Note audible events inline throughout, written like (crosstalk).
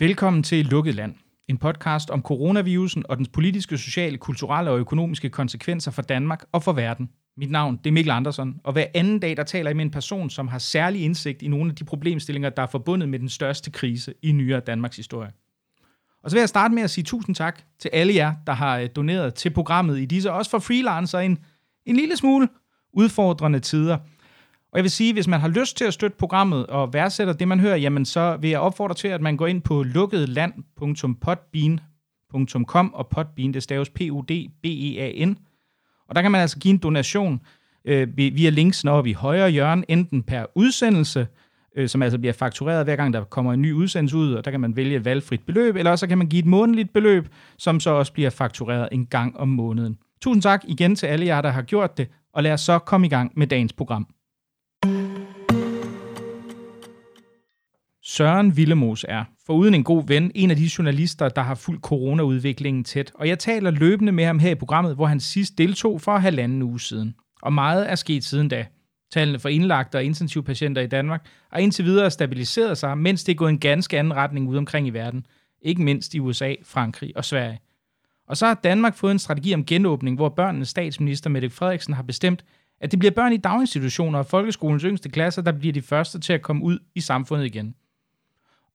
Velkommen til Lukket Land, en podcast om coronavirusen og dens politiske, sociale, kulturelle og økonomiske konsekvenser for Danmark og for verden. Mit navn det er Mikkel Andersen, og hver anden dag der taler jeg med en person, som har særlig indsigt i nogle af de problemstillinger, der er forbundet med den største krise i nyere Danmarks historie. Og så vil jeg starte med at sige tusind tak til alle jer, der har øh, doneret til programmet i disse, også for freelancer, en, en lille smule udfordrende tider – og jeg vil sige, hvis man har lyst til at støtte programmet og værdsætter det, man hører, jamen så vil jeg opfordre til, at man går ind på lukketland.podbean.com, og podbean, det staves P-U-D-B-E-A-N. Og der kan man altså give en donation øh, via links når i højre hjørne, enten per udsendelse, øh, som altså bliver faktureret hver gang, der kommer en ny udsendelse ud, og der kan man vælge et valgfrit beløb, eller så kan man give et månedligt beløb, som så også bliver faktureret en gang om måneden. Tusind tak igen til alle jer, der har gjort det, og lad os så komme i gang med dagens program. Søren Villemos er, foruden en god ven, en af de journalister, der har fulgt coronaudviklingen tæt, og jeg taler løbende med ham her i programmet, hvor han sidst deltog for halvanden uge siden. Og meget er sket siden da. Tallene for indlagte og intensivpatienter i Danmark har indtil videre stabiliseret sig, mens det er gået en ganske anden retning ude omkring i verden. Ikke mindst i USA, Frankrig og Sverige. Og så har Danmark fået en strategi om genåbning, hvor børnenes statsminister Mette Frederiksen har bestemt, at det bliver børn i daginstitutioner og folkeskolens yngste klasser, der bliver de første til at komme ud i samfundet igen.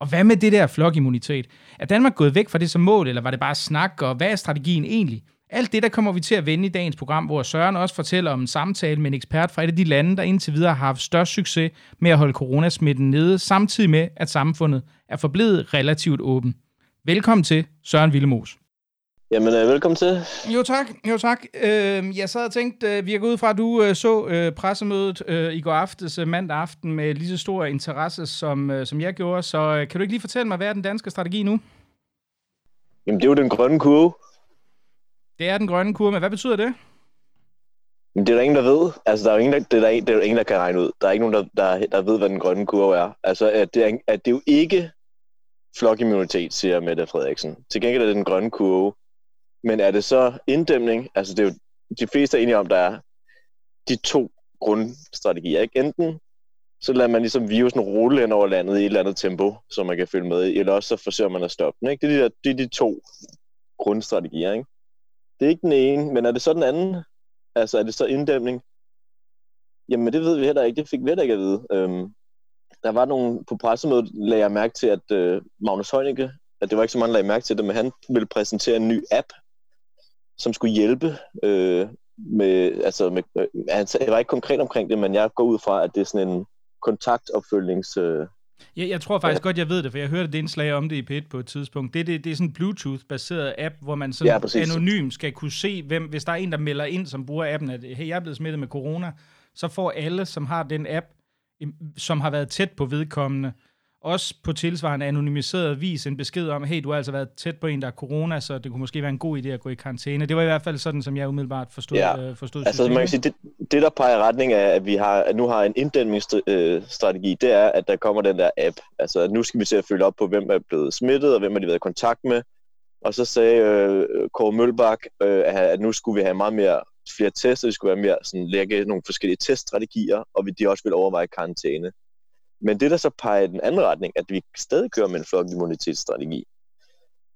Og hvad med det der flokimmunitet? Er Danmark gået væk fra det som mål, eller var det bare snak, og hvad er strategien egentlig? Alt det, der kommer vi til at vende i dagens program, hvor Søren også fortæller om en samtale med en ekspert fra et af de lande, der indtil videre har haft størst succes med at holde coronasmitten nede, samtidig med, at samfundet er forblevet relativt åben. Velkommen til Søren Villemos. Jamen, øh, velkommen til. Jo tak, jo tak. Øh, jeg sad og tænkte, øh, vi har gået ud fra, at du øh, så øh, pressemødet øh, i går aftes, øh, mandag aften, med lige så stor interesse, som, øh, som jeg gjorde. Så øh, kan du ikke lige fortælle mig, hvad er den danske strategi nu? Jamen, det er jo den grønne kurve. Det er den grønne kurve, men hvad betyder det? Jamen, det er der ingen, der ved. Altså, der er jo ingen, der, det er der, det er der ingen, der kan regne ud. Der er ikke nogen, der, der, der ved, hvad den grønne kurve er. Altså, at det er, at det er jo ikke flokimmunitet, siger Mette Frederiksen. Til gengæld er det den grønne kurve. Men er det så inddæmning? Altså det er jo, de fleste er enige om, der er de to grundstrategier. Ikke? Enten så lader man ligesom virusen rulle hen over landet i et eller andet tempo, som man kan følge med i, eller også så forsøger man at stoppe den. Ikke? Det, er de der, det er de to grundstrategier. Ikke? Det er ikke den ene, men er det så den anden? Altså er det så inddæmning? Jamen det ved vi heller ikke, det fik vi heller ikke at vide. Øhm, der var nogen på pressemødet lagde jeg mærke til, at øh, Magnus Heunicke, at det var ikke så mange, der lagde mærke til det, men han ville præsentere en ny app, som skulle hjælpe øh, med, altså med, øh, han var ikke konkret omkring det, men jeg går ud fra, at det er sådan en kontaktopfølgings... Øh, Ja, jeg tror faktisk ja. godt, jeg ved det, for jeg hørte det indslag om det i P1 på et tidspunkt. Det, det, det er sådan en Bluetooth-baseret app, hvor man sådan ja, anonym skal kunne se, hvem, hvis der er en, der melder ind, som bruger appen, at hey, jeg er blevet smittet med corona, så får alle, som har den app, som har været tæt på vedkommende, også på tilsvarende anonymiseret vis en besked om, hey, du har altså været tæt på en, der er corona, så det kunne måske være en god idé at gå i karantæne. Det var i hvert fald sådan, som jeg umiddelbart forstod, ja. øh, forstod altså, systemet. man kan sige, det, det, der peger i retning af, at vi har, at nu har en inddæmningsstrategi, det er, at der kommer den der app. Altså, at nu skal vi se at følge op på, hvem er blevet smittet, og hvem har de været i kontakt med. Og så sagde øh, Kåre Mølbak, øh, at nu skulle vi have meget mere flere tester, vi skulle være mere sådan, lægge nogle forskellige teststrategier, og vi de også vil overveje karantæne. Men det, der så peger i den anden retning, at vi stadig kører med en flokimmunitetsstrategi,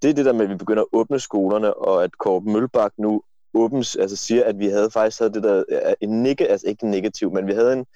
det er det der med, at vi begynder at åbne skolerne, og at Korp Mølbak nu åbens, altså siger, at vi havde faktisk havde det der, en neg- altså ikke negativ, men vi havde en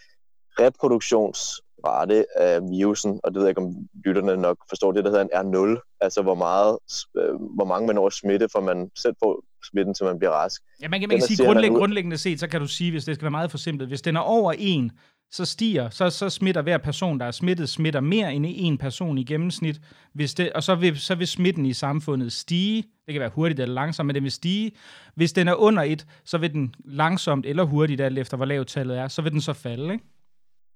reproduktionsrate af virusen, og det ved jeg ikke, om lytterne nok forstår det, der hedder en R0, altså hvor meget, øh, hvor mange man når smitte, for man selv får smitten, til man bliver rask. Ja, man kan, man kan sige, grundlæggende, grundlæggende set, så kan du sige, hvis det skal være meget for simpelt, hvis den er over 1, så stiger, så, så smitter hver person, der er smittet, smitter mere end en person i gennemsnit. Hvis det, og så vil, så vil smitten i samfundet stige. Det kan være hurtigt eller langsomt, men den vil stige. Hvis den er under et, så vil den langsomt eller hurtigt, alt efter hvor lavt tallet er, så vil den så falde, ikke?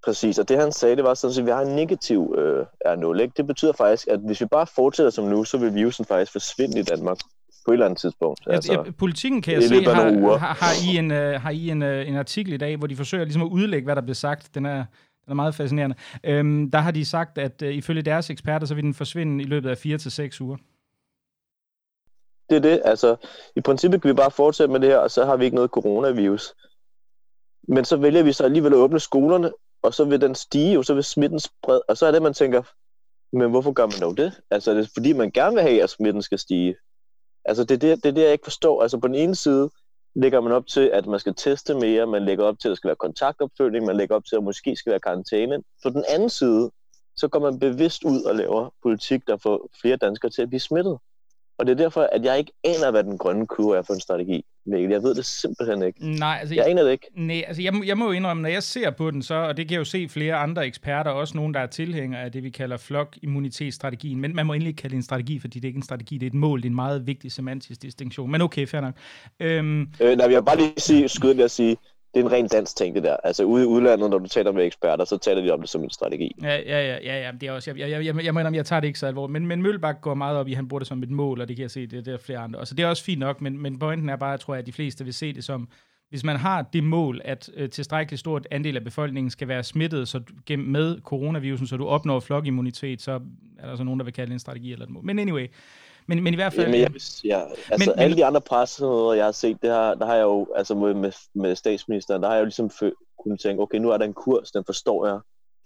Præcis, og det han sagde, det var sådan, at vi har en negativ øh, R0. Ikke? Det betyder faktisk, at hvis vi bare fortsætter som nu, så vil virusen faktisk forsvinde i Danmark på et eller andet tidspunkt. Altså, ja, politikken kan jeg se, har, har, har, I, en, uh, har I en, uh, en artikel i dag, hvor de forsøger ligesom at udlægge, hvad der bliver sagt. Den er, den er meget fascinerende. Øhm, der har de sagt, at uh, ifølge deres eksperter, så vil den forsvinde i løbet af 4 til seks uger. Det er det. Altså, i princippet kan vi bare fortsætte med det her, og så har vi ikke noget coronavirus. Men så vælger vi så alligevel at åbne skolerne, og så vil den stige, og så vil smitten sprede, og så er det, man tænker, Men hvorfor gør man dog det? Altså, det er fordi, man gerne vil have, at smitten skal stige. Altså, det er det, det, er det jeg ikke forstår. Altså, på den ene side lægger man op til, at man skal teste mere, man lægger op til, at der skal være kontaktopfølgning, man lægger op til, at måske skal være karantæne. På den anden side, så går man bevidst ud og laver politik, der får flere danskere til at blive smittet. Og det er derfor, at jeg ikke aner, hvad den grønne kurve er for en strategi. Mikkel. Jeg ved det simpelthen ikke. Nej, altså, jeg aner det ikke. Nej, altså jeg, jeg må jo indrømme, når jeg ser på den så, og det kan jeg jo se flere andre eksperter, også nogen, der er tilhængere af det, vi kalder flok-immunitetsstrategien. Men man må endelig ikke kalde det en strategi, fordi det er ikke en strategi, det er et mål, det er en meget vigtig semantisk distinktion. Men okay, fair nok. Øhm, øh, nej, jeg vil bare lige sige, skyde at sige, det er en ren dansk ting, det der. Altså ude i udlandet, når du taler med eksperter, så taler de om det som en strategi. Ja, ja, ja, ja, ja det er også, jeg, jeg, jeg, jeg, jeg, jeg tager det ikke så alvorligt, men, men Mølbak går meget op i, han bruger det som et mål, og det kan jeg se, det, det er flere andre. Og Så det er også fint nok, men, men pointen er bare, jeg tror, at de fleste vil se det som, hvis man har det mål, at øh, tilstrækkeligt stort andel af befolkningen skal være smittet så, gennem, med coronavirusen, så du opnår flokimmunitet, så er der så nogen, der vil kalde det en strategi eller et mål. Men anyway, men, men i hvert fald... Jamen, jeg, ja, altså men, alle men, de andre pressemøder, jeg har set, det har, der har jeg jo, altså med, med, statsministeren, der har jeg jo ligesom kunnet tænke, okay, nu er der en kurs, den forstår jeg.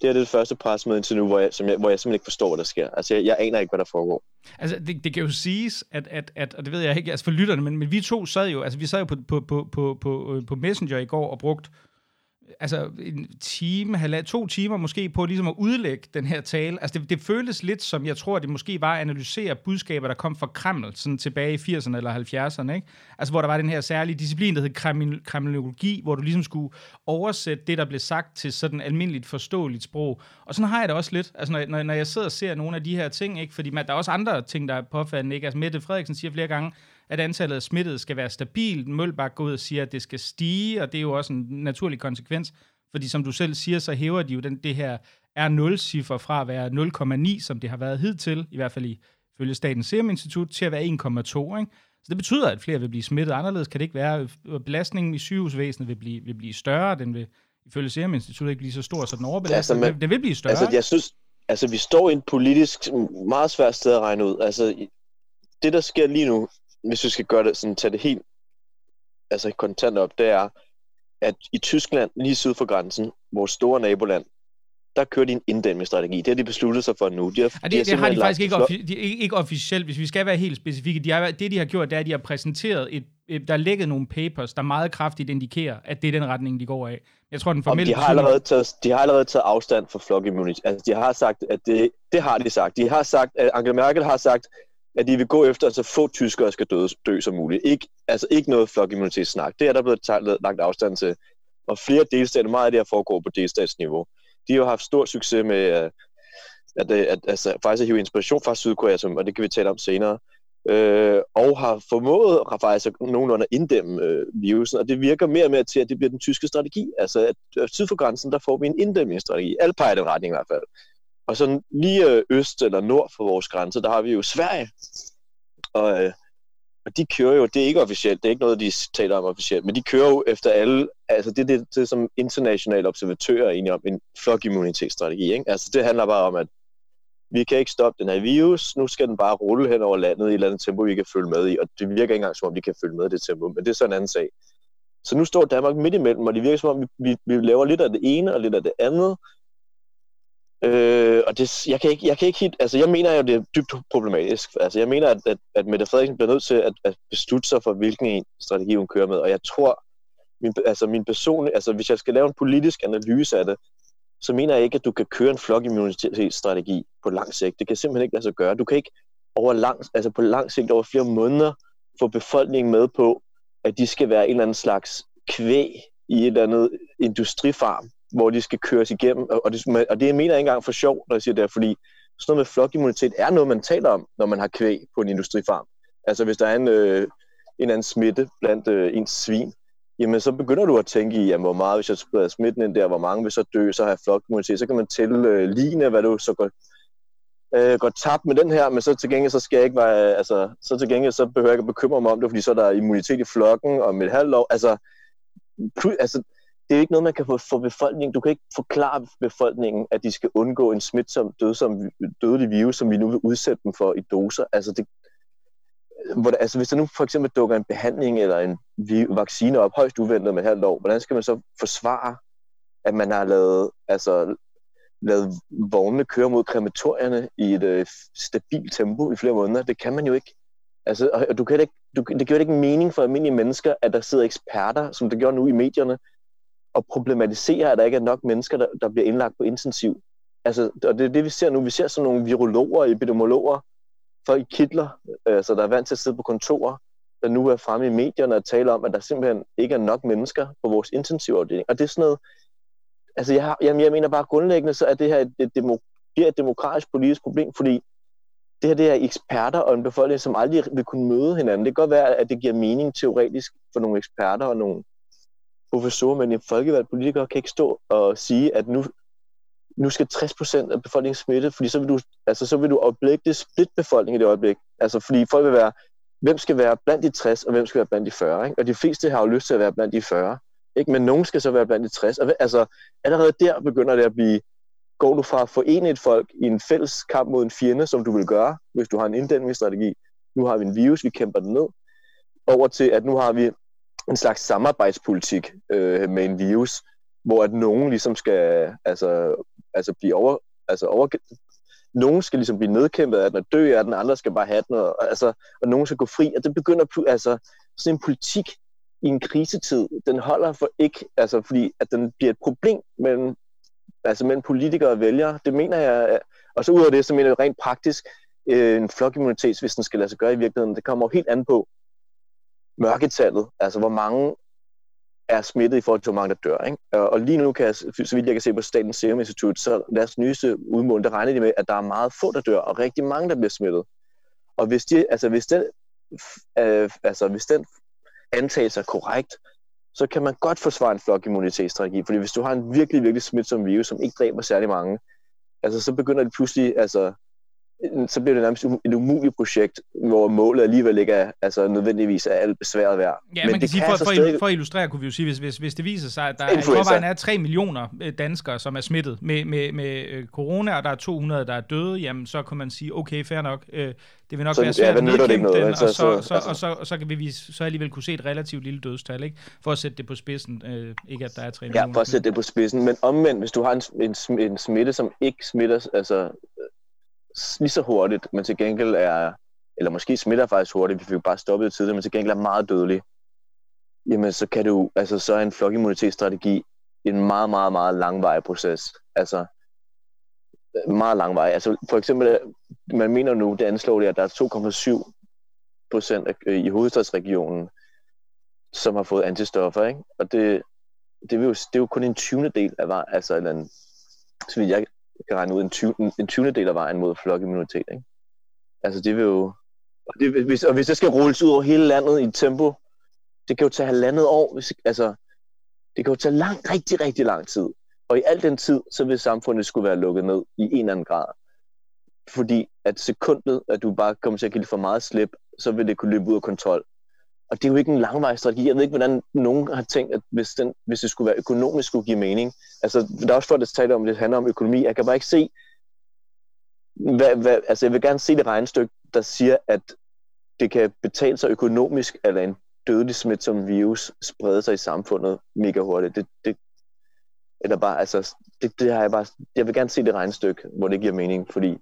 Det er det første pressemøde indtil nu, hvor jeg, som jeg, hvor jeg simpelthen ikke forstår, hvad der sker. Altså, jeg, jeg aner ikke, hvad der foregår. Altså, det, det kan jo siges, at, at, at, og det ved jeg ikke, altså for lytterne, men, men vi to sad jo, altså vi sad jo på, på, på, på, på, på Messenger i går og brugt altså en time, halvand, to timer måske på ligesom at udlægge den her tale. Altså det, det føltes lidt som, jeg tror, det måske var at analysere budskaber, der kom fra Kreml, sådan tilbage i 80'erne eller 70'erne, ikke? Altså hvor der var den her særlige disciplin, der hed kreml, kremlologi, hvor du ligesom skulle oversætte det, der blev sagt til sådan almindeligt forståeligt sprog. Og sådan har jeg det også lidt, altså når, når, når jeg sidder og ser nogle af de her ting, ikke? Fordi man, der er også andre ting, der er påfaldende, ikke? Altså Mette Frederiksen siger flere gange, at antallet af smittede skal være stabilt. Mølbak går ud og siger, at det skal stige, og det er jo også en naturlig konsekvens, fordi som du selv siger, så hæver de jo den, det her R0-ciffer fra at være 0,9, som det har været hidtil, i hvert fald i følge Statens Serum Institut, til at være 1,2. Ikke? Så det betyder, at flere vil blive smittet. Anderledes kan det ikke være. Belastningen i sygehusvæsenet vil blive, vil blive større. Den vil ifølge Serum Institut ikke blive så stor, så den overbelaster. Altså, den vil blive større. Altså, jeg synes, altså, vi står i en politisk meget svært sted at regne ud. Altså, det, der sker lige nu, hvis vi skal gøre det, sådan, tage det helt altså kontant op, det er, at i Tyskland, lige syd for grænsen, vores store naboland, der kører de en inddæmningsstrategi. Det har de besluttet sig for nu. De har, ja, det, de har, det har de faktisk ikke, offi- de, ikke, officielt. Hvis vi skal være helt specifikke, de har, det de har gjort, det er, at de har præsenteret et, der er lægget nogle papers, der meget kraftigt indikerer, at det er den retning, de går af. Jeg tror, den formelle... De har, allerede taget, de har allerede taget afstand fra flock immunity. Altså, de har sagt, at det, det har de sagt. De har sagt, at Angela Merkel har sagt, at de vil gå efter, at så få tyskere skal dø, dø som muligt. Ikke, altså ikke noget flokimmunitetssnak. Det er der blevet taget, lagt afstand til. Og flere delstater, meget af det her foregår på delstatsniveau. De har jo haft stor succes med øh, at, at, at, altså, faktisk at hive inspiration fra Sydkorea, som, og det kan vi tale om senere, øh, og har formået at faktisk nogenlunde at inddæmme øh, virusen, og det virker mere og mere til, at det bliver den tyske strategi. Altså, at syd for grænsen, der får vi en inddæmningsstrategi. Alle peger den retning i hvert fald. Og så lige øh, øst eller nord for vores grænse, der har vi jo Sverige. Og, øh, og de kører jo, det er ikke officielt, det er ikke noget, de taler om officielt, men de kører jo efter alle, altså det er det, det som internationale observatører er enige om, en flokimmunitetsstrategi. Ikke? Altså det handler bare om, at vi kan ikke stoppe den her virus, nu skal den bare rulle hen over landet i et eller andet tempo, vi kan følge med i, og det virker ikke engang, som om de kan følge med i det tempo, men det er så en anden sag. Så nu står Danmark midt imellem, og det virker som om, vi, vi, vi laver lidt af det ene og lidt af det andet, Øh, og det, jeg, kan ikke, jeg kan ikke helt, altså jeg mener jo, det er dybt problematisk. Altså jeg mener, at, at, at Mette Frederiksen bliver nødt til at, at beslutte sig for, hvilken en strategi hun kører med. Og jeg tror, min, altså min personlige, altså hvis jeg skal lave en politisk analyse af det, så mener jeg ikke, at du kan køre en flokimmunitetsstrategi på lang sigt. Det kan simpelthen ikke lade sig gøre. Du kan ikke over lang, altså på lang sigt over flere måneder få befolkningen med på, at de skal være en eller anden slags kvæg i et eller andet industrifarm, hvor de skal køres igennem. Og det, og det mener jeg ikke engang for sjov, når jeg siger det, fordi sådan noget med flokimmunitet er noget, man taler om, når man har kvæg på en industrifarm. Altså hvis der er en, øh, en anden smitte blandt øh, ens svin, jamen så begynder du at tænke i, jamen, hvor meget, hvis jeg spreder smitten ind der, hvor mange vil så dø, så har jeg flokimmunitet. Så kan man tælle øh, lignende, hvad du så går, øh, går tabt med den her, men så til gengæld, så skal jeg ikke være, altså, så til gengæld, så behøver jeg ikke at bekymre mig om det, fordi så er der immunitet i flokken om et halvt år. Altså, altså det er ikke noget, man kan få for befolkningen. Du kan ikke forklare befolkningen, at de skal undgå en smitsom, dødsom, dødelig virus, som vi nu vil udsætte dem for i doser. Altså, det, hvor, altså hvis der nu for eksempel dukker en behandling eller en vaccine op højst uventet med halvt år, hvordan skal man så forsvare, at man har lavet, altså, lavet vognene køre mod krematorierne i et øh, stabilt tempo i flere måneder. Det kan man jo ikke. Altså, og du kan ikke, du, det giver ikke mening for almindelige mennesker, at der sidder eksperter, som det gør nu i medierne, og problematiserer, at der ikke er nok mennesker, der, der bliver indlagt på intensiv. Altså, og det er det, vi ser nu. Vi ser sådan nogle virologer, epidemiologer, folk i kitler, altså, øh, der er vant til at sidde på kontorer, der nu er fremme i medierne og tale om, at der simpelthen ikke er nok mennesker på vores intensivafdeling. Og det er sådan noget, altså jeg, har, jamen jeg mener bare grundlæggende, så er det her et, et, demo, det er et demokratisk politisk problem, fordi det her det er eksperter og en befolkning, som aldrig vil kunne møde hinanden. Det kan godt være, at det giver mening teoretisk for nogle eksperter og nogle professorer, men en folkevalgt politiker kan ikke stå og sige, at nu, nu skal 60% af befolkningen smitte, fordi så vil du, altså, så vil du oplikke det split befolkning i det øjeblik. Altså, fordi folk vil være, hvem skal være blandt de 60, og hvem skal være blandt de 40. Ikke? Og de fleste har jo lyst til at være blandt de 40. Ikke? Men nogen skal så være blandt de 60. Og, altså, allerede der begynder det at blive, går du fra at forene et folk i en fælles kamp mod en fjende, som du vil gøre, hvis du har en inddæmningsstrategi. Nu har vi en virus, vi kæmper den ned. Over til, at nu har vi en slags samarbejdspolitik øh, med en virus, hvor at nogen ligesom skal altså, altså blive over, altså over, nogen skal ligesom blive nedkæmpet af den og dø af den, andre skal bare have den, og, altså, og nogen skal gå fri. Og det begynder altså, sådan en politik i en krisetid, den holder for ikke, altså fordi at den bliver et problem mellem, altså mellem politikere og vælgere. Det mener jeg, og så ud af det, så mener jeg rent praktisk, øh, en flokimmunitet, hvis den skal lade sig gøre i virkeligheden, det kommer jo helt an på mørketallet, altså hvor mange er smittet i forhold til, hvor mange der dør. Ikke? Og lige nu, kan jeg, så vidt jeg kan se på Statens Serum Institut, så deres nyeste udmåling, der regner de med, at der er meget få, der dør, og rigtig mange, der bliver smittet. Og hvis, de, altså, hvis, den, øh, altså, hvis den antagelse er korrekt, så kan man godt forsvare en flokimmunitetsstrategi. Fordi hvis du har en virkelig, virkelig smitsom virus, som ikke dræber særlig mange, altså, så begynder det pludselig, altså, så bliver det nærmest et umuligt projekt, hvor målet alligevel ikke er altså, nødvendigvis er alt besværet værd. Ja, Men man kan sige, for, for, stadig... for at illustrere, kunne vi jo sige, hvis, hvis, hvis det viser sig, at der er, i forvejen er 3 millioner øh, danskere, som er smittet med, med, med øh, corona, og der er 200, der er døde, jamen så kan man sige, okay, fair nok, øh, det vil nok så, være svært ja, at nedkæmpe den, altså, og, så, så, så, altså. og, så, og så kan vi så alligevel kunne se et relativt lille dødstal, ikke? for at sætte det på spidsen, øh, ikke at der er 3 millioner. Ja, for at sætte det på spidsen, men omvendt, hvis du har en, en, en smitte, som ikke smitter, altså lige så hurtigt, men til gengæld er, eller måske smitter faktisk hurtigt, vi fik bare stoppet det tidligere, men til gengæld er meget dødelig, jamen så kan du, altså så er en flokimmunitetsstrategi en meget, meget, meget langvarig proces. Altså, meget langvarig. Altså, for eksempel, man mener nu, det anslår det, at der er 2,7 procent øh, i hovedstadsregionen, som har fået antistoffer, ikke? Og det, det, er jo, det er jo kun en 20. del af, altså, eller en, så vidt jeg kan regne ud en, 20, en 20. del af vejen mod flokimmunitet. Ikke? Altså det vil jo... Og, det, hvis, og hvis det skal rulles ud over hele landet i et tempo, det kan jo tage halvandet år. Hvis, altså, det kan jo tage lang, rigtig, rigtig lang tid. Og i al den tid, så vil samfundet skulle være lukket ned i en eller anden grad. Fordi at sekundet, at du bare kommer til at give for meget slip, så vil det kunne løbe ud af kontrol. Og det er jo ikke en langvarig strategi. Jeg ved ikke, hvordan nogen har tænkt, at hvis, den, hvis det skulle være økonomisk, skulle give mening. Altså, der er også folk, der taler om, at det handler om økonomi. Jeg kan bare ikke se, hvad, hvad, altså jeg vil gerne se det regnestykke, der siger, at det kan betale sig økonomisk, at en dødelig smitsom virus sprede sig i samfundet mega hurtigt. Det, det, eller bare, altså, det, det har jeg bare, jeg vil gerne se det regnestykke, hvor det giver mening, fordi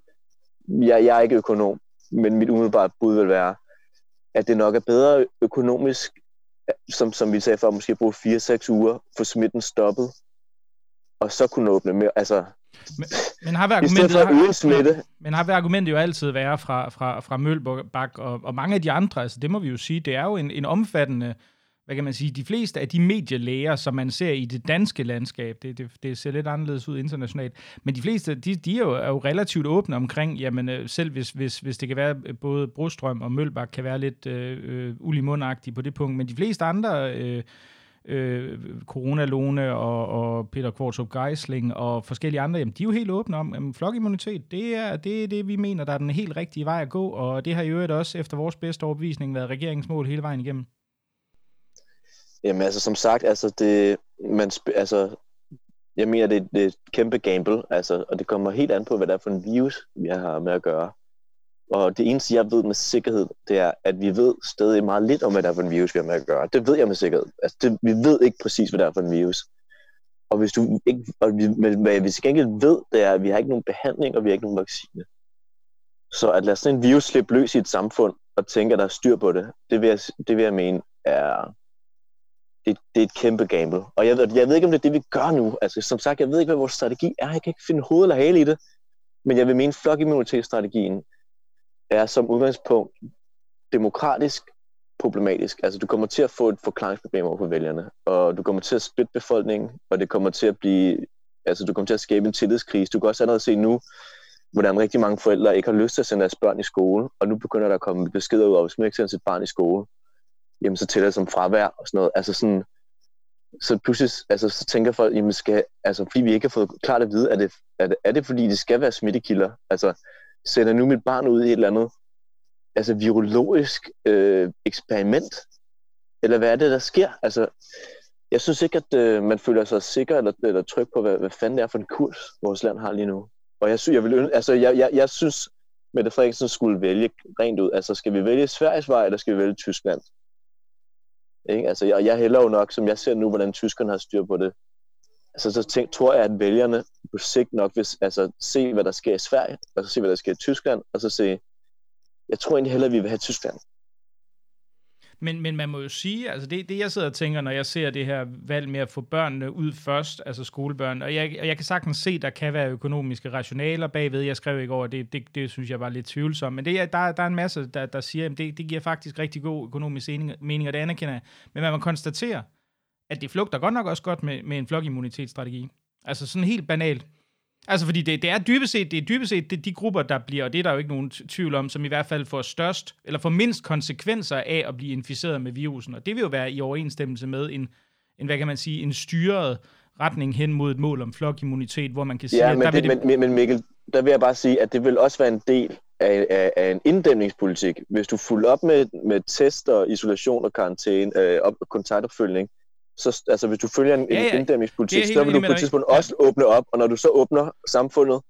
jeg, jeg er ikke økonom, men mit umiddelbare bud vil være, at det nok er bedre økonomisk, som, som vi sagde før, måske bruge 4-6 uger, for smitten stoppet, og så kunne åbne mere. Altså, men, men har argumentet, har, smitte. Men har argumentet jo altid været fra, fra, fra Mølbak og, og mange af de andre, altså det må vi jo sige, det er jo en, en omfattende hvad kan man sige, de fleste af de medielæger, som man ser i det danske landskab, det, det, det ser lidt anderledes ud internationalt, men de fleste, de, de er, jo, er jo relativt åbne omkring, jamen øh, selv hvis, hvis, hvis det kan være, øh, både Brostrøm og Mølbak kan være lidt øh, øh ulimundagtige på det punkt, men de fleste andre... Øh, øh, Coronalone og, og Peter Kvartrup Geisling og forskellige andre, jamen, de er jo helt åbne om, at flokimmunitet, det er, det er det, vi mener, der er den helt rigtige vej at gå, og det har i øvrigt også efter vores bedste overbevisning været regeringens mål hele vejen igennem. Jamen altså, som sagt, altså, det, man, altså, jeg mener, det, det er et kæmpe gamble, altså, og det kommer helt an på, hvad det er for en virus, vi har med at gøre. Og det eneste, jeg ved med sikkerhed, det er, at vi ved stadig meget lidt om, hvad det er for en virus, vi har med at gøre. Det ved jeg med sikkerhed. Altså, det, vi ved ikke præcis, hvad det er for en virus. Og hvis du ikke, og vi, men hvad vi til gengæld ved, det er, at vi har ikke nogen behandling, og vi har ikke nogen vaccine. Så at lade sådan en virus slippe løs i et samfund, og tænke, at der er styr på det, det vil jeg, det vil jeg mene er, det, det er et kæmpe gamble. Og jeg, jeg ved ikke, om det er det, vi gør nu. Altså, som sagt, jeg ved ikke, hvad vores strategi er. Jeg kan ikke finde hoved eller hale i det. Men jeg vil mene, flokimmunitetsstrategien er som udgangspunkt demokratisk problematisk. Altså, du kommer til at få et forklaringsproblem over for vælgerne, og du kommer til at splitte befolkningen, og det kommer til at blive, altså, du kommer til at skabe en tillidskrise. Du kan også allerede se nu, hvordan rigtig mange forældre ikke har lyst til at sende deres børn i skole, og nu begynder der at komme beskeder ud af, hvis man ikke sender sit barn i skole, jamen så tæller det som fravær og sådan noget. Altså sådan, så pludselig altså, så tænker folk, jamen skal, altså, fordi vi ikke har fået klart at vide, er det, er det, er det fordi, det skal være smittekilder? Altså, sender nu mit barn ud i et eller andet altså, virologisk øh, eksperiment? Eller hvad er det, der sker? Altså, jeg synes ikke, at øh, man føler sig sikker eller, eller tryg på, hvad, hvad fanden det er for en kurs, vores land har lige nu. Og jeg synes, jeg, vil, altså, jeg, jeg, jeg synes, Mette Frederiksen skulle vælge rent ud. Altså, skal vi vælge Sveriges vej, eller skal vi vælge Tyskland? Ikke? Altså, jeg, jeg hælder jo nok, som jeg ser nu, hvordan tyskerne har styr på det. Altså, så tænk, tror jeg, at vælgerne på sigt nok vil altså, se, hvad der sker i Sverige, og så se, hvad der sker i Tyskland, og så se, jeg tror egentlig hellere, at vi vil have Tyskland. Men, men man må jo sige, altså det, det jeg sidder og tænker, når jeg ser det her valg med at få børnene ud først, altså skolebørn, og jeg, og jeg kan sagtens se, der kan være økonomiske rationaler bagved. Jeg skrev ikke over, det, det, det synes jeg var lidt tvivlsomt, men det, der, der er en masse, der, der siger, at det, det giver faktisk rigtig god økonomisk mening, og det anerkender jeg. Men man må konstatere, at det flugter godt nok også godt med, med en flokimmunitetsstrategi. Altså sådan helt banalt. Altså, fordi det, det er dybest set, det er dybest set det, de grupper, der bliver, og det er der jo ikke nogen tvivl om, som i hvert fald får størst, eller får mindst konsekvenser af at blive inficeret med virusen. Og det vil jo være i overensstemmelse med en, en hvad kan man sige, en styret retning hen mod et mål om flokimmunitet, hvor man kan sige, ja, men, at der det, vil det... Men, men Mikkel, der vil jeg bare sige, at det vil også være en del af, af, af en inddæmningspolitik. Hvis du fulder op med, med tester, isolation og karantæne, øh, op, kontaktopfølgning, så altså, hvis du følger en, ja, ja. inddæmningspolitik, så vil du på et tidspunkt ja. også åbne op, og når du så åbner samfundet,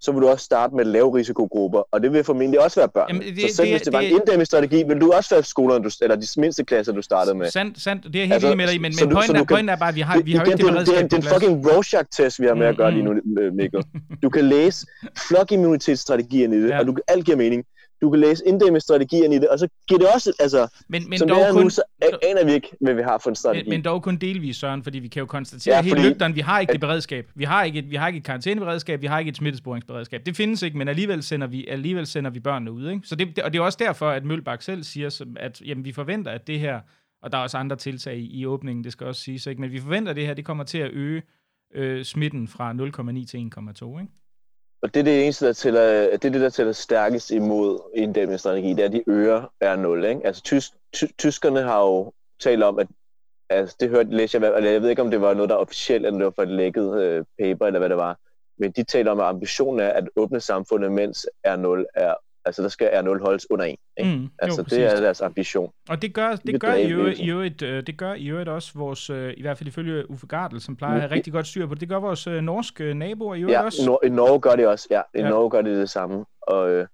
så vil du også starte med lave risikogrupper, og det vil formentlig også være børn. Jamen, det, så selv det, hvis det, det var en inddæmningsstrategi, vil du også være skolerne, du, eller de mindste klasser, du startede med. Sandt, sandt, det er helt altså, enig med dig men, men pointen, er, pointen er bare, at vi har, vi har igen, ikke det, det, det, det er en fucking Rorschach-test, vi har med at gøre lige nu, Mikkel. Du kan læse flokimmunitetsstrategierne i det, ja. og du, alt giver mening du kan læse inddæmningsstrategierne i det, og så giver det også, altså, men, men som dog det er kun, nu, så aner vi ikke, hvad vi har for en strategi. Men, men dog kun delvis, Søren, fordi vi kan jo konstatere, ja, helt nøgteren, vi har ikke det beredskab. Vi har ikke et, vi har ikke et karantæneberedskab, vi har ikke et smittesporingsberedskab. Det findes ikke, men alligevel sender vi, alligevel sender vi børnene ud. Ikke? Så det, og det er også derfor, at Mølbak selv siger, at jamen, vi forventer, at det her, og der er også andre tiltag i, i åbningen, det skal også siges, ikke? men vi forventer, at det her det kommer til at øge øh, smitten fra 0,9 til 1,2. Ikke? Og det er det eneste, der tæller, det er det, der tæller stærkest imod inddæmningsstrategi, det er, at de øger er 0. Ikke? Altså tysk, ty, tyskerne har jo talt om, at altså, det hørte læste jeg, eller jeg ved ikke, om det var noget, der officielt, eller det var for et lækket øh, paper, eller hvad det var, men de taler om, at ambitionen er at åbne samfundet, mens R0 er Altså, der skal R0 holdes under 1. Ikke? Mm, altså, jo, det er deres ambition. Og det gør, det, gør, i øvrigt, i øvrigt, øh, det gør i øvrigt også vores, øh, i hvert fald ifølge Uffe Gardel, som plejer at have mm. rigtig godt styr på det, det gør vores øh, norske naboer i øvrigt ja, også. Ja, i Norge gør det også. Ja, i ja. Norge gør det det samme. Og, øh,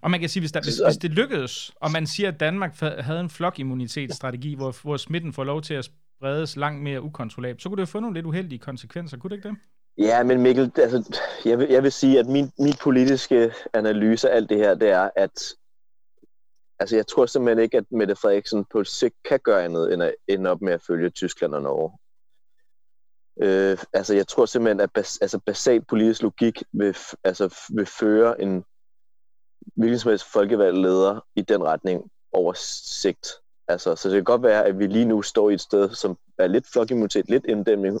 og man kan sige, hvis, der, hvis, hvis det lykkedes, og man siger, at Danmark havde en flokimmunitetsstrategi, hvor, hvor smitten får lov til at spredes langt mere ukontrollabelt, så kunne det jo få nogle lidt uheldige konsekvenser, kunne det ikke det? Ja, men Mikkel, altså, jeg, vil, jeg vil sige, at min, min politiske analyse af alt det her, det er, at altså, jeg tror simpelthen ikke, at Mette Frederiksen på sigt kan gøre andet, end at ende op med at følge Tyskland og Norge. Øh, altså, jeg tror simpelthen, at bas, altså, basalt politisk logik vil, altså, vil føre en hvilken som helst folkevalgt leder i den retning over sigt. Altså, så det kan godt være, at vi lige nu står i et sted, som er lidt flokimmunitet, lidt inddæmning,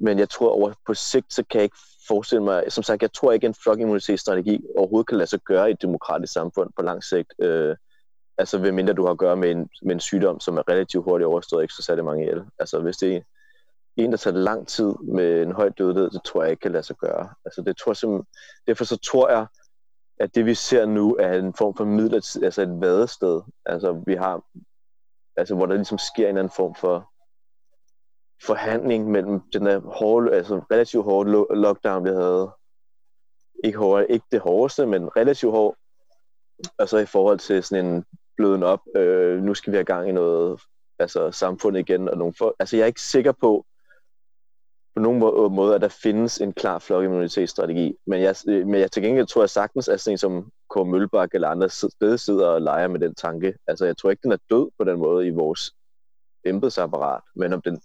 men jeg tror over på sigt, så kan jeg ikke forestille mig, som sagt, jeg tror ikke, en flokimmunitetsstrategi overhovedet kan lade sig gøre i et demokratisk samfund på lang sigt. Øh, altså ved mindre du har at gøre med en, med en sygdom, som er relativt hurtigt overstået, ikke så særlig mange ihjel. Altså hvis det er en, der tager lang tid med en høj dødelighed, det tror jeg ikke kan lade sig gøre. Altså det tror jeg derfor så tror jeg, at det vi ser nu er en form for midlertid, altså et vadested. Altså vi har, altså hvor der ligesom sker en anden form for forhandling mellem den der hårde, altså relativt hårde lockdown, vi havde. Ikke, hårde, ikke det hårdeste, men relativt hård. Og så i forhold til sådan en bløden op, øh, nu skal vi have gang i noget altså samfund igen. Og nogle for, altså jeg er ikke sikker på, på nogen måde, at der findes en klar flokimmunitetsstrategi. Men jeg, øh, men jeg til gengæld tror jeg sagtens, at sådan en som K. Mølbak eller andre steder sidder og leger med den tanke. Altså jeg tror ikke, den er død på den måde i vores embedsapparat, men om den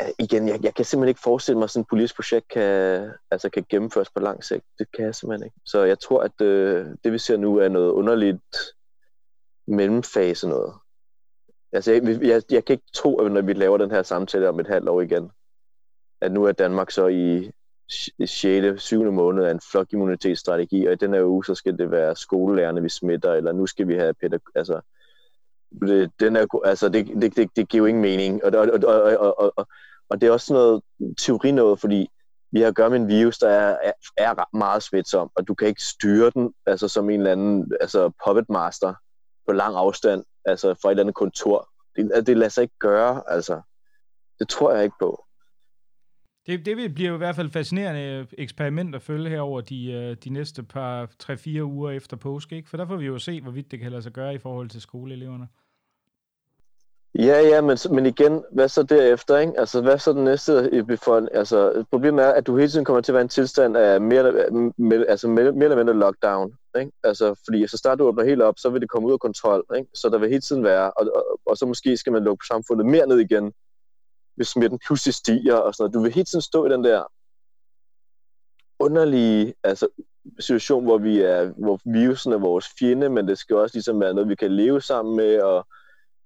Øh, igen, jeg, jeg kan simpelthen ikke forestille mig, at sådan et politisk projekt kan, altså kan gennemføres på lang sigt. Det kan jeg simpelthen ikke. Så jeg tror, at øh, det vi ser nu er noget underligt mellemfase noget. Altså, jeg, jeg, jeg kan ikke tro, at når vi laver den her samtale om et halvt år igen, at nu er Danmark så i 6. 7. måned af en flokimmunitetsstrategi, og i den her uge, så skal det være skolelærerne, vi smitter, eller nu skal vi have pædag- altså, det, den er, altså, det, det, det, det giver jo ingen mening, og, og, og, og, og, og, og det er også noget teori noget, fordi vi har at gøre med en virus, der er, er, er meget smitsom, og du kan ikke styre den, altså som en eller anden altså puppet master på lang afstand, altså fra et eller andet kontor. Det, det lader sig ikke gøre, altså. Det tror jeg ikke på. Det, det bliver jo i hvert fald fascinerende øh, eksperiment at følge her over de, øh, de næste par 3-4 uger efter påske, ikke? For der får vi jo se, hvorvidt det kan lade sig gøre i forhold til skoleeleverne. Ja, ja, men, men igen, hvad så derefter, ikke? Altså, hvad så den næste øh, i befolkningen? Altså, problemet er, at du hele tiden kommer til at være en tilstand af mere, med, altså, mere, mere eller mindre lockdown, ikke? Altså, fordi så snart du åbner helt op, så vil det komme ud af kontrol, ikke? Så der vil hele tiden være, og, og, og så måske skal man lukke samfundet mere ned igen, hvis smitten pludselig stiger og sådan noget. Du vil hele tiden stå i den der underlige altså, situation, hvor, vi er, hvor virusen er vores fjende, men det skal også ligesom være noget, vi kan leve sammen med, og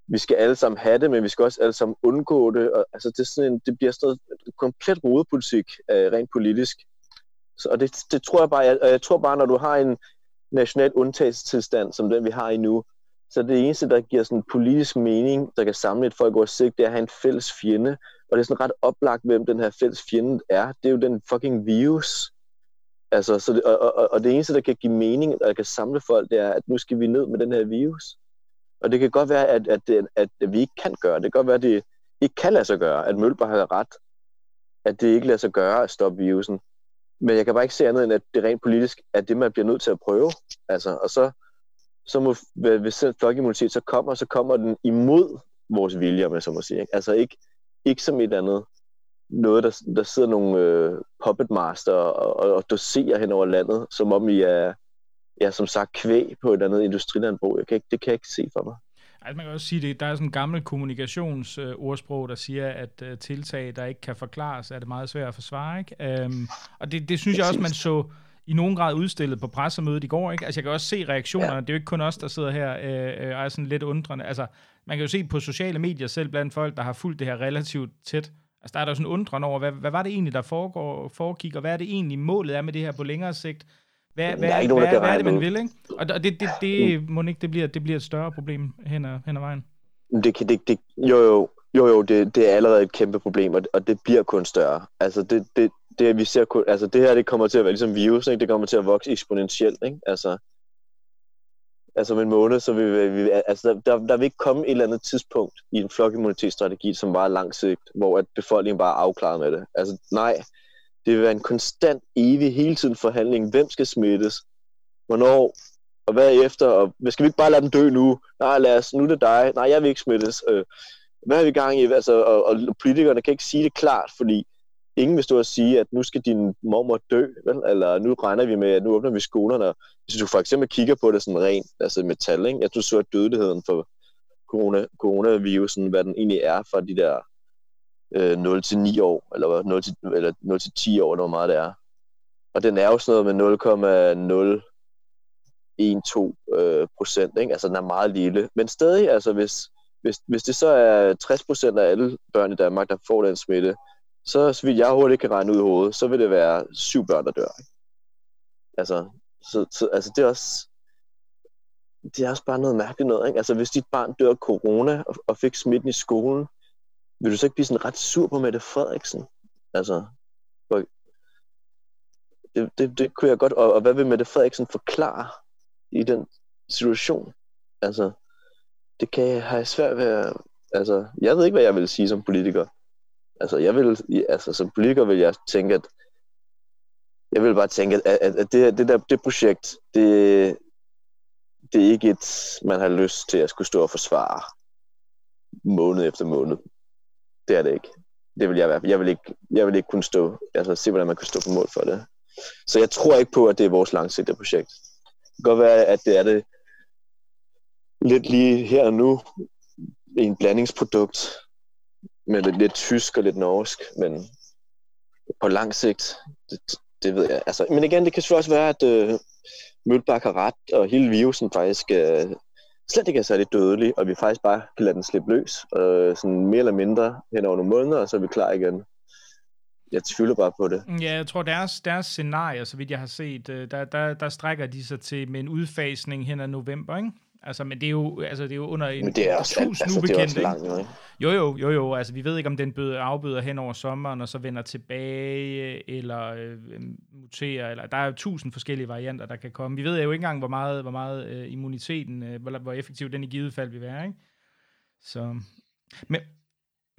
vi skal alle sammen have det, men vi skal også alle sammen undgå det. Og, altså, det, er sådan en, det bliver sådan noget komplet rodepolitik, øh, rent politisk. Så, og det, det tror jeg bare, jeg, jeg tror bare, når du har en national undtagelsestilstand, som den vi har i nu, så det eneste, der giver sådan politisk mening, der kan samle et folk over sigt, det er at have en fælles fjende. Og det er sådan ret oplagt, hvem den her fælles fjende er. Det er jo den fucking virus. Altså, så det, og, og, og det eneste, der kan give mening, der kan samle folk, det er, at nu skal vi ned med den her virus. Og det kan godt være, at, at, det, at vi ikke kan gøre det. Det kan godt være, at det ikke kan lade sig gøre, at Mølber har ret. At det ikke lader sig gøre at stoppe virusen. Men jeg kan bare ikke se andet end, at det rent politisk er det, man bliver nødt til at prøve. Altså, og så, så må, hvis folkeimmunitet så kommer, så kommer den imod vores vilje, om jeg så må sige. Ikke? Altså ikke, ikke som et andet noget, der, der sidder nogle øh, puppet master og, og, og doserer hen over landet, som om I er, ja, som sagt, kvæg på et andet industrilandbrug. Jeg kan ikke, det kan jeg ikke se for mig. Altså, man kan også sige, at der er sådan en gammel kommunikationsordsprog, der siger, at uh, tiltag, der ikke kan forklares, er det meget svært at forsvare. Ikke? Um, og det, det synes jeg også, man så i nogen grad udstillet på pressemødet i går. Ikke? Altså, jeg kan også se reaktionerne. Ja. Det er jo ikke kun os, der sidder her øh, øh, og er sådan lidt undrende. Altså, man kan jo se på sociale medier selv blandt folk, der har fulgt det her relativt tæt. Altså, der er der sådan undrende over, hvad, hvad var det egentlig, der foregår, foregik, og hvad er det egentlig målet er med det her på længere sigt? Hvad, hvad, hvad, nogen, hvad, hvad er det, man vil, ikke? Og det, det, det, det må ikke, det bliver, det bliver et større problem hen ad, hen ad vejen. Det, det, det, jo, jo, jo, jo det, det er allerede et kæmpe problem, og, og det bliver kun større. Altså, det, det, det, vi ser kun, altså, det her, det kommer til at være ligesom virus, ikke? Det kommer til at vokse eksponentielt, ikke? Altså, altså om en måned, så vil vi, altså, der, der vil ikke komme et eller andet tidspunkt i en flokimmunitetsstrategi, som var langsigt, hvor at befolkningen bare er afklaret med det. Altså, nej, det vil være en konstant, evig, hele tiden forhandling. Hvem skal smittes? Hvornår? Og hvad efter? Og skal vi ikke bare lade dem dø nu? Nej, lad os, nu er det dig. Nej, jeg vil ikke smittes. Øh, hvad er vi i gang i? Altså, og, og politikerne kan ikke sige det klart, fordi ingen vil stå og sige, at nu skal din mormor dø, vel? eller nu regner vi med, at nu åbner vi skolerne. Hvis du for eksempel kigger på det sådan rent, altså metal, ikke? at du så dødeligheden for corona, coronavirusen, hvad den egentlig er for de der øh, 0 til 9 år, eller 0 til, eller 0 til 10 år, eller hvor meget det er. Og den er jo sådan noget med 0,012 øh, procent, ikke? altså den er meget lille. Men stadig, altså hvis, hvis, hvis det så er 60 procent af alle børn i Danmark, der får den smitte, så, så vidt jeg hurtigt kan regne ud i hovedet, så vil det være syv børn, der dør. Ikke? Altså, så, så, altså det er også, det er også bare noget mærkeligt noget. Ikke? Altså hvis dit barn dør af corona og, og fik smitten i skolen, vil du så ikke blive sådan ret sur på Mette Frederiksen? Altså, det, det, det kunne jeg godt, og, og hvad vil Mette Frederiksen forklare i den situation? Altså, det kan jeg have svært ved at, altså, jeg ved ikke, hvad jeg vil sige som politiker. Altså, jeg vil, altså, som politiker vil jeg tænke, at jeg vil bare tænke, at, at, at det, det der det projekt, det, det er ikke et, man har lyst til at skulle stå og forsvare måned efter måned. Det er det ikke. Det vil jeg være. Jeg vil ikke, jeg vil ikke kunne stå, altså se, hvordan man kan stå på mål for det. Så jeg tror ikke på, at det er vores langsigtede projekt. Det kan godt være, at det er det lidt lige her og nu, en blandingsprodukt, med lidt, lidt tysk og lidt norsk, men på lang sigt, det, det ved jeg. Altså, men igen, det kan selvfølgelig også være, at øh, Mølbak har ret, og hele virusen faktisk øh, slet ikke er særlig dødelig, og vi faktisk bare kan lade den slippe løs, øh, sådan mere eller mindre hen over nogle måneder, og så er vi klar igen. Jeg tvivler bare på det. Ja, jeg tror, deres, deres scenarie, så vidt jeg har set, øh, der, der, der strækker de sig til med en udfasning hen ad november, ikke? Altså, men det er jo, altså, det er jo under en men det er også, tusind altså, det er også langt, ikke? Jo, jo, jo, jo. Altså, vi ved ikke, om den bøder, afbøder hen over sommeren, og så vender tilbage, eller øh, muterer, eller der er jo tusind forskellige varianter, der kan komme. Vi ved jo ikke engang, hvor meget, hvor meget øh, immuniteten, øh, hvor, hvor effektiv den i givet fald vil være, ikke? Så, men,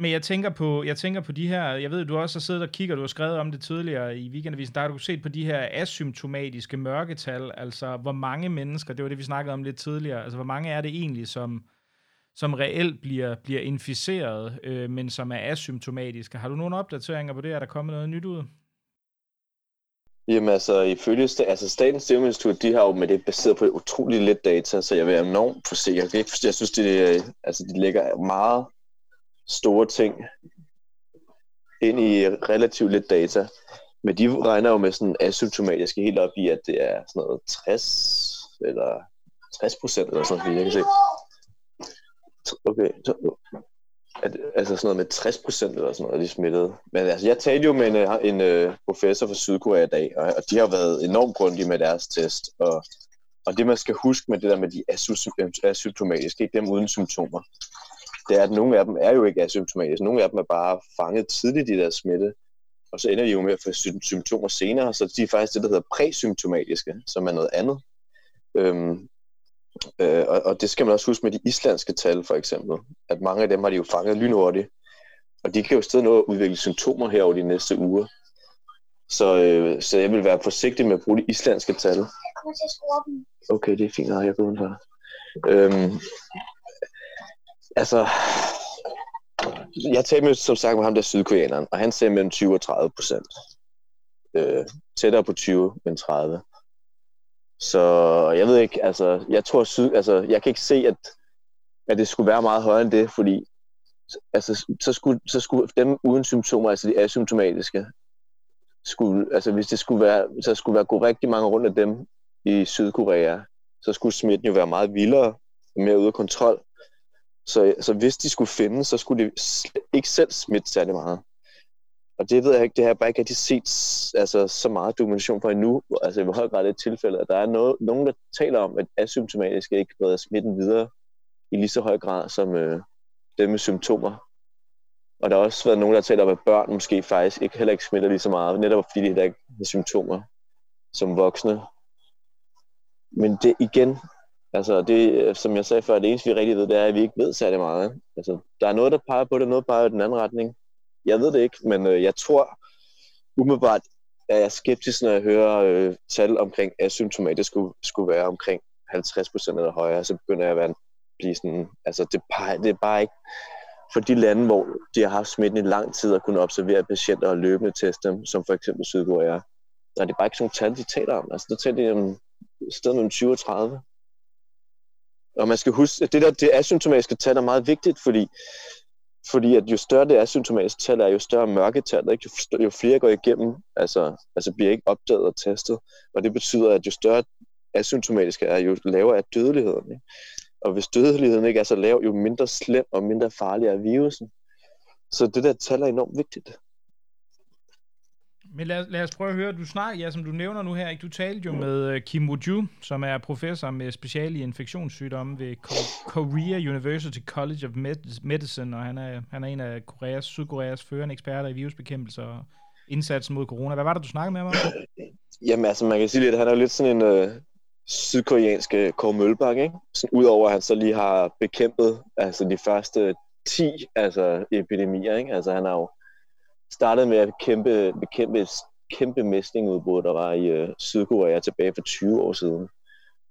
men jeg tænker på, jeg tænker på de her, jeg ved, du også har siddet og kigger, du har skrevet om det tidligere i weekendavisen, der har du set på de her asymptomatiske mørketal, altså hvor mange mennesker, det var det, vi snakkede om lidt tidligere, altså hvor mange er det egentlig, som, som reelt bliver, bliver inficeret, øh, men som er asymptomatiske. Har du nogle opdateringer på det? Er der kommet noget nyt ud? Jamen altså, ifølge altså Statens Serum Institut, de har jo med det baseret på utrolig lidt data, så jeg vil være enormt forsikker. Jeg synes, det, øh, altså, de lægger meget store ting ind i relativt lidt data. Men de regner jo med sådan asymptomatiske helt op i, at det er sådan noget 60 eller 60 procent eller sådan noget, jeg kan se. Okay, så, at, altså sådan noget med 60 procent eller sådan noget, de smittede. Men altså, jeg talte jo med en, øh, en, en professor fra Sydkorea i dag, og, og de har været enormt grundige med deres test. Og, og det man skal huske med det der med de asymptomatiske, ikke dem uden symptomer, det er, at nogle af dem er jo ikke asymptomatiske. Nogle af dem er bare fanget tidligt i deres smitte, og så ender de jo med at få symptomer senere, så de er faktisk det, der hedder præsymptomatiske, som er noget andet. Øhm, øh, og, og det skal man også huske med de islandske tal, for eksempel, at mange af dem har de jo fanget lynhurtigt, og de kan jo stadig nå at udvikle symptomer her over de næste uger. Så, øh, så jeg vil være forsigtig med at bruge de islandske tal. Okay, det er fint, at jeg går udenfor. Øhm, Altså, jeg talte med, som sagt med ham der sydkoreaneren, og han sagde mellem 20 og 30 procent. Øh, tættere på 20, end 30. Så jeg ved ikke, altså, jeg tror, syd, altså, jeg kan ikke se, at, at det skulle være meget højere end det, fordi altså, så, skulle, så skulle dem uden symptomer, altså de asymptomatiske, skulle, altså hvis det skulle være, så skulle være gå rigtig mange rundt af dem i Sydkorea, så skulle smitten jo være meget vildere og mere ude af kontrol. Så, så hvis de skulle finde, så skulle de ikke selv smitte særlig meget. Og det ved jeg ikke, det har jeg bare ikke rigtig set altså, så meget dokumentation for endnu. Altså i hvor høj grad det er tilfælde, at der er noget, nogen, der taler om, at asymptomatiske ikke breder smitten videre i lige så høj grad som øh, dem med symptomer. Og der har også været nogen, der taler om, at børn måske faktisk ikke, heller ikke smitter lige så meget, netop fordi de heller ikke har symptomer som voksne. Men det igen, Altså, det, øh, som jeg sagde før, det eneste, vi rigtig ved, det er, at vi ikke ved særlig meget. Altså, der er noget, der peger på det, noget, peger i den anden retning. Jeg ved det ikke, men øh, jeg tror umiddelbart, at jeg er skeptisk, når jeg hører øh, tal omkring asymptomatisk skulle, skulle være omkring 50 procent eller højere, så begynder jeg at være, blive sådan, altså det, peger, det er bare ikke, for de lande, hvor de har haft smitten i lang tid og kunne observere patienter og løbende teste dem, som for eksempel Sydkorea, der er det bare ikke sådan tal, de taler om. Altså, der taler de om sted mellem 20 og 30. Og man skal huske, at det der det asymptomatiske tal er meget vigtigt, fordi, fordi at jo større det asymptomatiske tal er, jo større mørketal, ikke? Jo, jo flere går igennem, altså, altså bliver ikke opdaget og testet. Og det betyder, at jo større asymptomatiske er, jo lavere er dødeligheden. Ikke? Og hvis dødeligheden ikke er så lav, jo mindre slem og mindre farlig er virusen. Så det der tal er enormt vigtigt. Men lad, lad os prøve at høre, du snakker, ja, som du nævner nu her, ikke? du talte jo med uh, Kim Woo-ju, som er professor med special i infektionssygdomme ved Korea University College of Medicine, og han er, han er en af Koreas, Sydkoreas førende eksperter i virusbekæmpelse og indsatsen mod corona. Hvad var det, du snakkede med ham om? (clears throat) Jamen altså, man kan sige lidt, at han er jo lidt sådan en øh, sydkoreansk øh, Kåre Mølbak, ikke? Sådan, udover at han så lige har bekæmpet altså, de første 10 altså, epidemier, ikke? Altså han har jo startede med at bekæmpe, bekæmpe kæmpe mæslingudbrud, der var i øh, Sydkorea tilbage for 20 år siden.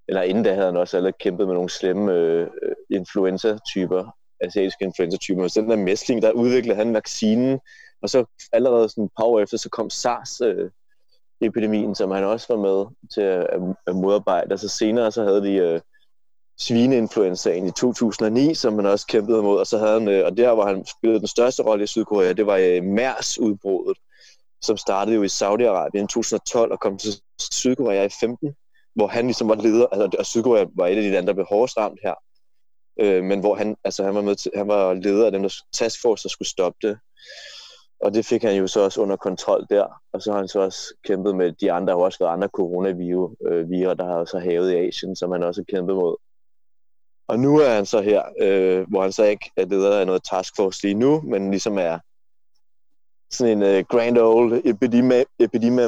Eller inden da havde han også allerede kæmpet med nogle slemme øh, influenza-typer, asiatiske influenza-typer. Og den der mæsling, der udviklede han vaccinen Og så allerede sådan et par år efter, så kom SARS-epidemien, øh, som han også var med til at, at modarbejde. Altså senere så havde de øh, svineinfluenzaen i 2009, som han også kæmpede mod, og så havde han, øh, og der hvor han spillede den største rolle i Sydkorea, det var øh, MERS-udbruddet, som startede jo i Saudi-Arabien i 2012 og kom til Sydkorea i 15, hvor han ligesom var leder, altså og Sydkorea var et af de lande, der blev hårdest ramt her, øh, men hvor han, altså han var, med til, han var leder af dem, der taskforce, der skulle stoppe det. Og det fik han jo så også under kontrol der, og så har han så også kæmpet med de andre, der har også været andre coronavirus, øh, der har også havet i Asien, som han også har kæmpet mod. Og nu er han så her, øh, hvor han så ikke er leder af noget taskforce lige nu, men ligesom er sådan en uh, grand old epidemi, epidemi,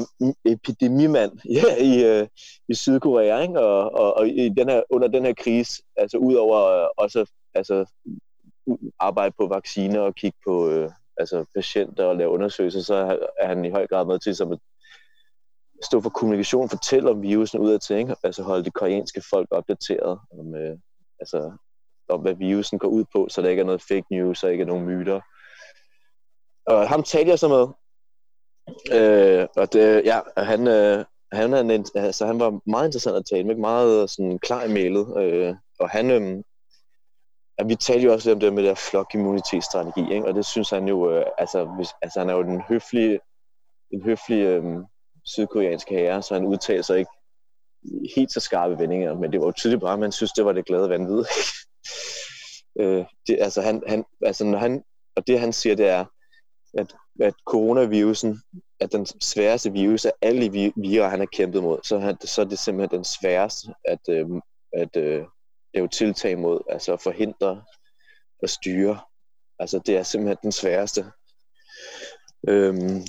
epidemimand (laughs) yeah, i, uh, i Sydkorea, ikke? Og, og, og i den her, under den her krise, altså udover uh, også altså, arbejde på vacciner og kigge på uh, altså patienter og lave undersøgelser, så er han i høj grad med til som at stå for kommunikation, fortælle om virusen ud af ting, altså holde de koreanske folk opdateret om, uh, altså, om, hvad virusen går ud på, så der ikke er noget fake news og ikke er nogen myter. Og ham talte jeg så med. Øh, og det, ja, han, øh, han, han, altså, han var meget interessant at tale med, meget sådan, klar i mailet. Øh, og han, øh, ja, vi talte jo også lidt om det med der flokimmunitetsstrategi, ikke? og det synes han jo, øh, altså, hvis, altså han er jo den høflige, en høflig øh, sydkoreansk herre, så han udtaler sig ikke helt så skarpe vendinger, men det var jo tydeligt bare, at man synes, det var det glade vanvid. (laughs) øh, det, altså, han, han, altså, når han, og det han siger, det er, at, at coronavirusen er den sværeste virus af alle virer, han har kæmpet mod. Så, han, så er det simpelthen den sværeste at, øh, at øh, lave tiltag mod, altså forhindre og styre. Altså det er simpelthen den sværeste. Øhm,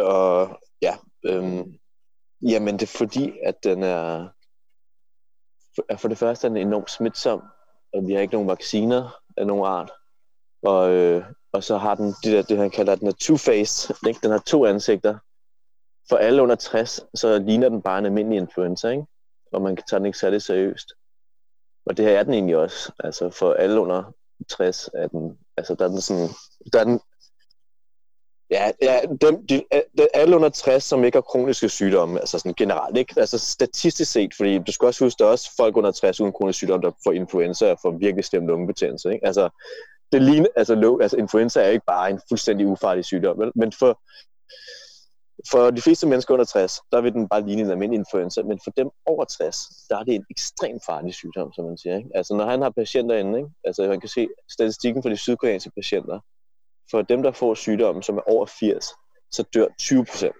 og ja, øhm, jamen det er fordi, at den er, for, det første er den enormt smitsom, og vi har ikke nogen vacciner af nogen art. Og, øh, og så har den det, der, det han kalder, den er two-faced, ikke? den har to ansigter. For alle under 60, så ligner den bare en almindelig influenza, ikke? og man kan tage den ikke særlig seriøst. Og det her er den egentlig også. Altså for alle under 60 er den, altså der er den sådan, der er den, ja, ja dem, de, øh, de, alle under 60, som ikke har kroniske sygdomme, altså sådan generelt, ikke? Altså statistisk set, fordi du skal også huske, der er også folk under 60 uden kronisk sygdom, der får influenza og får virkelig stemt lungebetændelse, ikke? Altså, det ligner, altså, low, altså influenza er ikke bare en fuldstændig ufarlig sygdom, men for, for de fleste mennesker under 60, der vil den bare ligne en almindelig influenza, men for dem over 60, der er det en ekstremt farlig sygdom, som man siger. Ikke? Altså når han har patienter inde, ikke? altså man kan se statistikken for de sydkoreanske patienter, for dem, der får sygdommen, som er over 80, så dør 20 procent.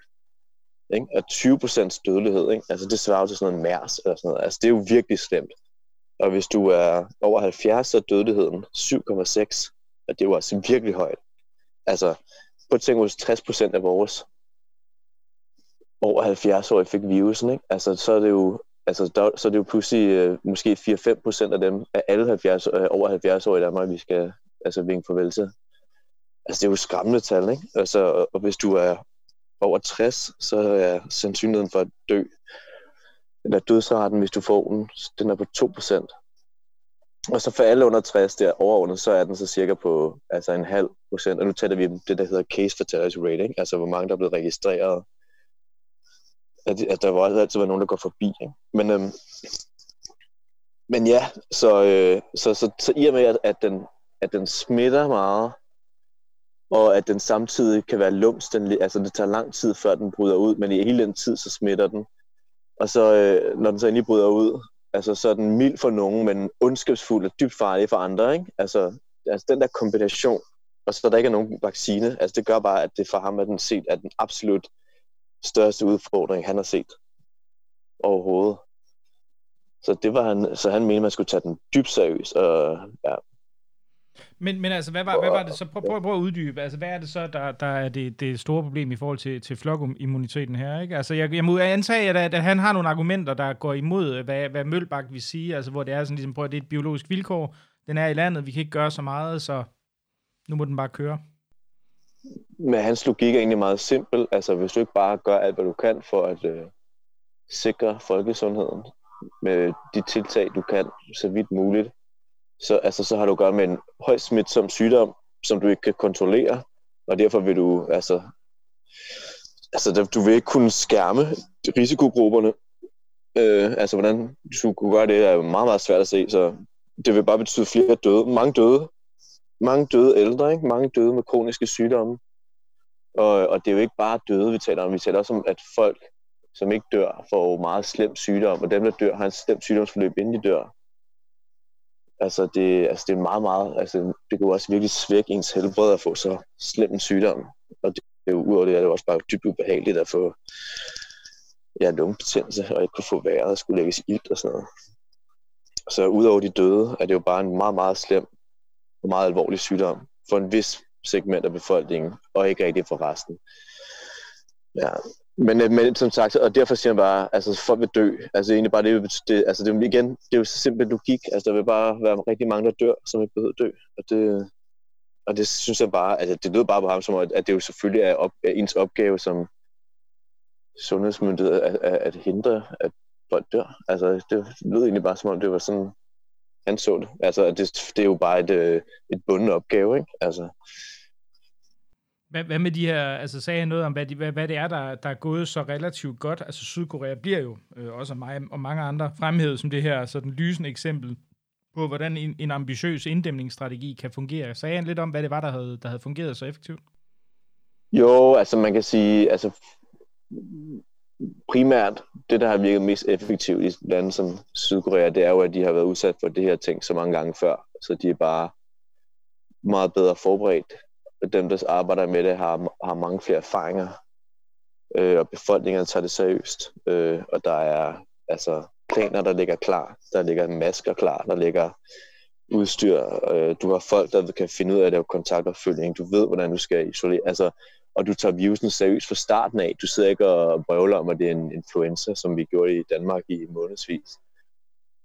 Ikke? Og 20 procents dødelighed, ikke? altså det svarer til sådan noget MERS eller sådan noget. Altså det er jo virkelig slemt. Og hvis du er over 70, så er dødeligheden 7,6. Og det er jo altså virkelig højt. Altså, på at tænke, 60 procent af vores over 70 år fik virusen, ikke? Altså, så er det jo, altså, der, så er det jo pludselig øh, måske 4-5 procent af dem, af alle 70, øh, over 70 år i Danmark, vi skal altså, vinke farvel til. Altså, det er jo skræmmende tal, ikke? Altså, og, hvis du er over 60, så er sandsynligheden for at dø eller dødsraten, hvis du får den, den er på 2%. Og så for alle under 60 der overordnet, så er den så cirka på altså en halv procent. Og nu taler vi om det, der hedder case fatality rate, ikke? altså hvor mange der er blevet registreret. At, at der var altid var nogen, der går forbi. Ikke? Men, øhm, men ja, så, øh, så, så, så i og med, at, at, den, at den smitter meget, og at den samtidig kan være lums, den, altså det tager lang tid, før den bryder ud, men i hele den tid, så smitter den. Og så, øh, når den så endelig bryder ud, altså, så er den mild for nogen, men ondskabsfuld og dybt farlig for andre. Ikke? Altså, altså den der kombination, og så der ikke er nogen vaccine, altså det gør bare, at det for ham er den set er den absolut største udfordring, han har set overhovedet. Så det var han, så han mente, man skulle tage den dybt seriøst, og ja, men, men altså, hvad var, hvad var det så? Prøv, prøv, prøv at uddybe. Altså, hvad er det så, der, der er det, det store problem i forhold til, til flokimmuniteten her? Ikke? Altså, jeg, jeg må antage, at, at han har nogle argumenter, der går imod, hvad, hvad Mølbak vil sige. Altså, hvor det er sådan ligesom, prøv, det er et biologisk vilkår. Den er i landet, vi kan ikke gøre så meget, så nu må den bare køre. Men hans logik er egentlig meget simpel. Altså, hvis du ikke bare gør alt, hvad du kan for at øh, sikre folkesundheden med de tiltag, du kan, så vidt muligt, så, altså, så har du at gøre med en højst smitsom sygdom, som du ikke kan kontrollere, Og derfor vil du, altså, altså du vil ikke kunne skærme risikogrupperne. Øh, altså, hvordan du kunne gøre det, er jo meget, meget svært at se, så det vil bare betyde flere døde. Mange døde. Mange døde ældre, ikke? Mange døde med kroniske sygdomme. Og, og det er jo ikke bare døde, vi taler om. Vi taler også om, at folk, som ikke dør, får meget slem sygdom, og dem, der dør, har en slem sygdomsforløb, inden de dør. Altså, det, altså, det er meget, meget, altså, det kan jo også virkelig svække ens helbred at få så slem en sygdom. Og det, det er jo, udover det, er det også bare dybt ubehageligt at få ja, lungebetændelse, og ikke kunne få vejret og skulle lægges ilt og sådan noget. Så udover de døde, er det jo bare en meget, meget slem og meget alvorlig sygdom for en vis segment af befolkningen, og ikke rigtig for resten. Ja. Men, øh, men som sagt, og derfor siger han bare, altså folk vil dø. Altså egentlig bare det, det altså det, igen, det er jo simpelt logik. Altså der vil bare være rigtig mange, der dør, som ikke behøver dø. Og det, og det synes jeg bare, altså det lyder bare på ham som, at det jo selvfølgelig er, op, er ens opgave som sundhedsmyndighed at, at, at hindre, at folk dør. Altså det lyder egentlig bare som om, det var sådan, han så det. Altså det, det er jo bare et, øh, et bundet opgave, ikke? Altså, hvad, hvad med de her, altså sagde han noget om, hvad, de, hvad, hvad det er, der, der er gået så relativt godt? Altså Sydkorea bliver jo øh, også mig og mange andre fremhævet som det her sådan lysende eksempel på, hvordan en, en ambitiøs inddæmningsstrategi kan fungere. Sagde han lidt om, hvad det var, der havde, der havde fungeret så effektivt? Jo, altså man kan sige, altså primært det, der har virket mest effektivt i lande som Sydkorea, det er jo, at de har været udsat for det her ting så mange gange før, så de er bare meget bedre forberedt dem, der arbejder med det, har, har mange flere erfaringer, øh, og befolkningen tager det seriøst. Øh, og der er altså planer, der ligger klar, der ligger masker klar, der ligger udstyr. Øh, du har folk, der kan finde ud af at lave kontaktopfølgning. Du ved, hvordan du skal isolere. Altså, og du tager virusen seriøst fra starten af. Du sidder ikke og brøvler om, at det er en influenza, som vi gjorde i Danmark i månedsvis.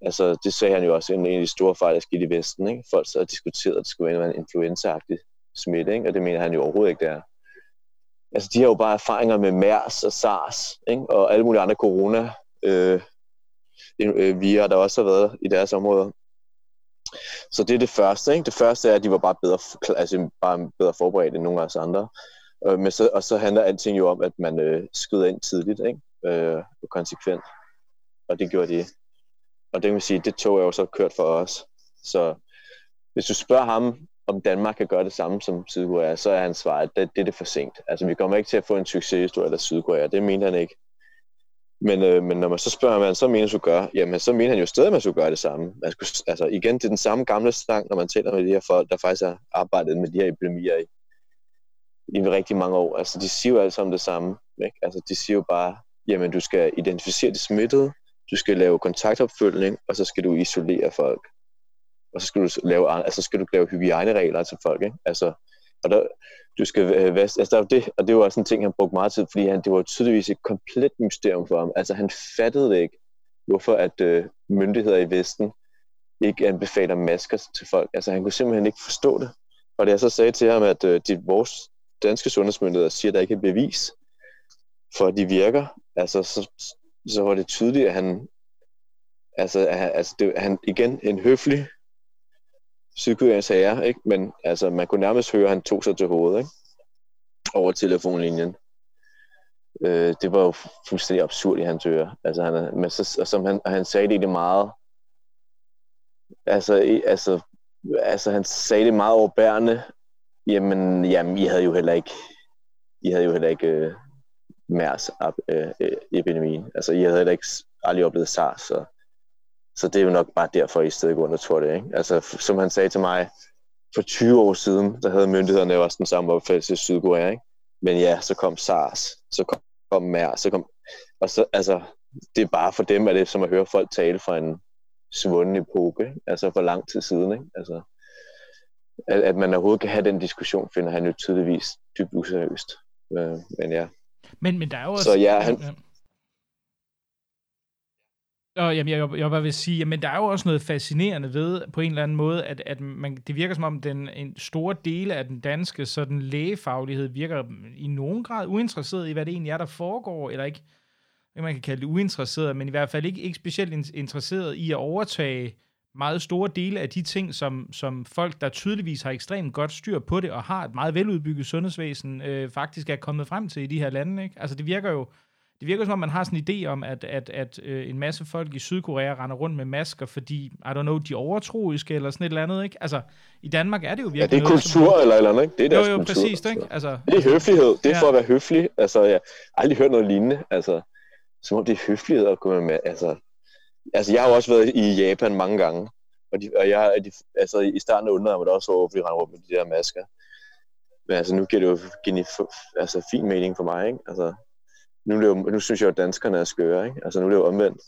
Altså, det sagde han jo også, en af de store fejl, der skete i Vesten. Ikke? Folk så diskuterede, at det skulle være en influenza-agtig smitte, ikke? og det mener han jo overhovedet ikke, det er. Altså, de har jo bare erfaringer med MERS og SARS, ikke? og alle mulige andre corona øh, øh, via, der også har været i deres område. Så det er det første. Ikke? Det første er, at de var bare bedre, altså bare bedre forberedt end nogle af os andre. Øh, men så, og så handler alting jo om, at man øh, skyder ind tidligt ikke? Øh, og konsekvent. Og det gjorde de. Og det kan man sige, det tog jeg jo så kørt for os. Så hvis du spørger ham, om Danmark kan gøre det samme som Sydkorea, så er hans svar, at det, det er det for sent. Altså, vi kommer ikke til at få en succeshistorie af Sydkorea. Det mener han ikke. Men, øh, men når man så spørger, hvad han så mener, skulle gøre, jamen så mener han jo stadig, at man skulle gøre det samme. Man skulle, altså igen, det er den samme gamle sang, når man taler med de her folk, der faktisk har arbejdet med de her epidemier i, i rigtig mange år. Altså, de siger jo alle sammen det samme. Ikke? Altså, de siger jo bare, jamen du skal identificere de smittede, du skal lave kontaktopfølgning, og så skal du isolere folk og så skal du lave, altså skal du lave hygiejneregler til folk, ikke? Altså, og der, du skal øh, altså der er det, og det var også en ting, han brugte meget tid, fordi han, det var tydeligvis et komplet mysterium for ham. Altså han fattede det ikke, hvorfor at øh, myndigheder i Vesten ikke anbefaler masker til folk. Altså han kunne simpelthen ikke forstå det. Og det jeg så sagde til ham, at øh, de, vores danske sundhedsmyndigheder siger, at der ikke er bevis for, at de virker, altså så, så var det tydeligt, at han, altså, at, altså det, han igen en høflig Sydkoreas herre, ikke? men altså, man kunne nærmest høre, at han tog sig til hovedet ikke? over telefonlinjen. Øh, det var jo fuldstændig absurd i hans øre. Altså, han, men så, og som han, han sagde det det meget, altså, i, altså, altså han sagde det meget overbærende, jamen, jamen, I havde jo heller ikke, I havde jo heller ikke øh, MERS øh, øh. Altså, I havde heller ikke aldrig oplevet SARS, så så det er jo nok bare derfor, I stedet går under tror det. Ikke? Altså, som han sagde til mig, for 20 år siden, der havde myndighederne også den samme opfattelse i Sydkorea. Ikke? Men ja, så kom SARS, så kom, kom MERS, så kom... Og så, altså, det er bare for dem, at det som at høre folk tale fra en svunden epoke, altså for lang tid siden. Ikke? Altså, at, at man overhovedet kan have den diskussion, finder han jo tydeligvis dybt useriøst. Øh, men ja. Men, men der er jo også... Så ja, han, ja og jamen, jeg, jeg, jeg vil sige, men der er jo også noget fascinerende ved, på en eller anden måde, at, at man, det virker som om, den, en stor del af den danske sådan, lægefaglighed virker i nogen grad uinteresseret i, hvad det egentlig er, der foregår, eller ikke, man kan kalde det uinteresseret, men i hvert fald ikke, ikke specielt interesseret i at overtage meget store dele af de ting, som, som folk, der tydeligvis har ekstremt godt styr på det, og har et meget veludbygget sundhedsvæsen, øh, faktisk er kommet frem til i de her lande. Ikke? Altså det virker jo, det virker som om, man har sådan en idé om, at, at, at øh, en masse folk i Sydkorea render rundt med masker, fordi, I don't know, de er overtroiske eller sådan et eller andet, ikke? Altså, i Danmark er det jo virkelig Ja, det er kultur som... eller eller andet, ikke? Det er deres jo, jo, kultur, præcis, altså. ikke? Altså, Det er høflighed. Det er ja. for at være høflig. Altså, jeg har aldrig hørt noget lignende. Altså, som om det er høflighed at gå med. Altså, altså jeg har jo også været i Japan mange gange. Og, de, og jeg, de, altså, i starten undrede jeg mig da også over, fordi jeg rundt med de der masker. Men altså, nu giver det jo geni, altså, fin mening for mig, ikke? Altså, nu, er det jo, nu synes jeg jo, at danskerne er skøre, ikke? Altså, nu er det jo omvendt.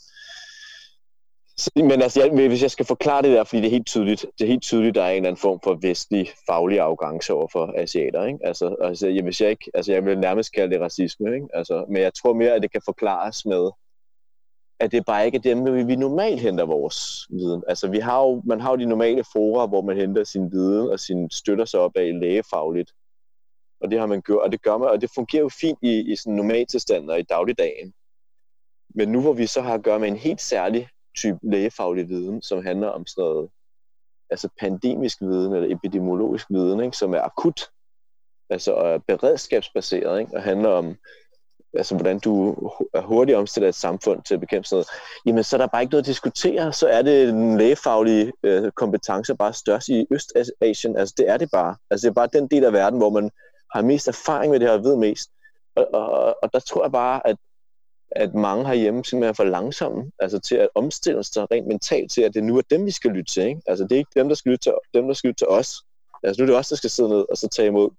Men altså, jeg, hvis jeg skal forklare det der, fordi det er helt tydeligt, det er helt tydeligt, der er en eller anden form for vestlig faglig afgangs over for asiater, ikke? Altså, altså jeg, hvis jeg ikke, altså, jeg vil nærmest kalde det racisme, ikke? Altså, men jeg tror mere, at det kan forklares med, at det bare ikke er dem, vi normalt henter vores viden. Altså, vi har jo, man har jo de normale fora, hvor man henter sin viden og sin støtter sig op af lægefagligt. Og det har man gjort, og det gør man, og det fungerer jo fint i, i sådan normaltilstand og i dagligdagen. Men nu hvor vi så har at gøre med en helt særlig type lægefaglig viden, som handler om sådan noget altså pandemisk viden eller epidemiologisk viden, ikke, som er akut, altså er beredskabsbaseret, ikke, og handler om, altså hvordan du er hurtigt omstiller et samfund til at bekæmpe sådan noget, jamen så er der bare ikke noget at diskutere, så er det den lægefaglige øh, kompetence bare størst i Østasien, altså det er det bare. Altså det er bare den del af verden, hvor man har mest erfaring med det her og ved mest. Og, og, og der tror jeg bare, at at mange herhjemme simpelthen er for langsomme altså til at omstille sig rent mentalt til, at det nu er dem, vi skal lytte til. Ikke? Altså det er ikke dem, der skal lytte til, dem, der skal lytte til os. Altså nu er det os, der skal sidde ned og så tage imod.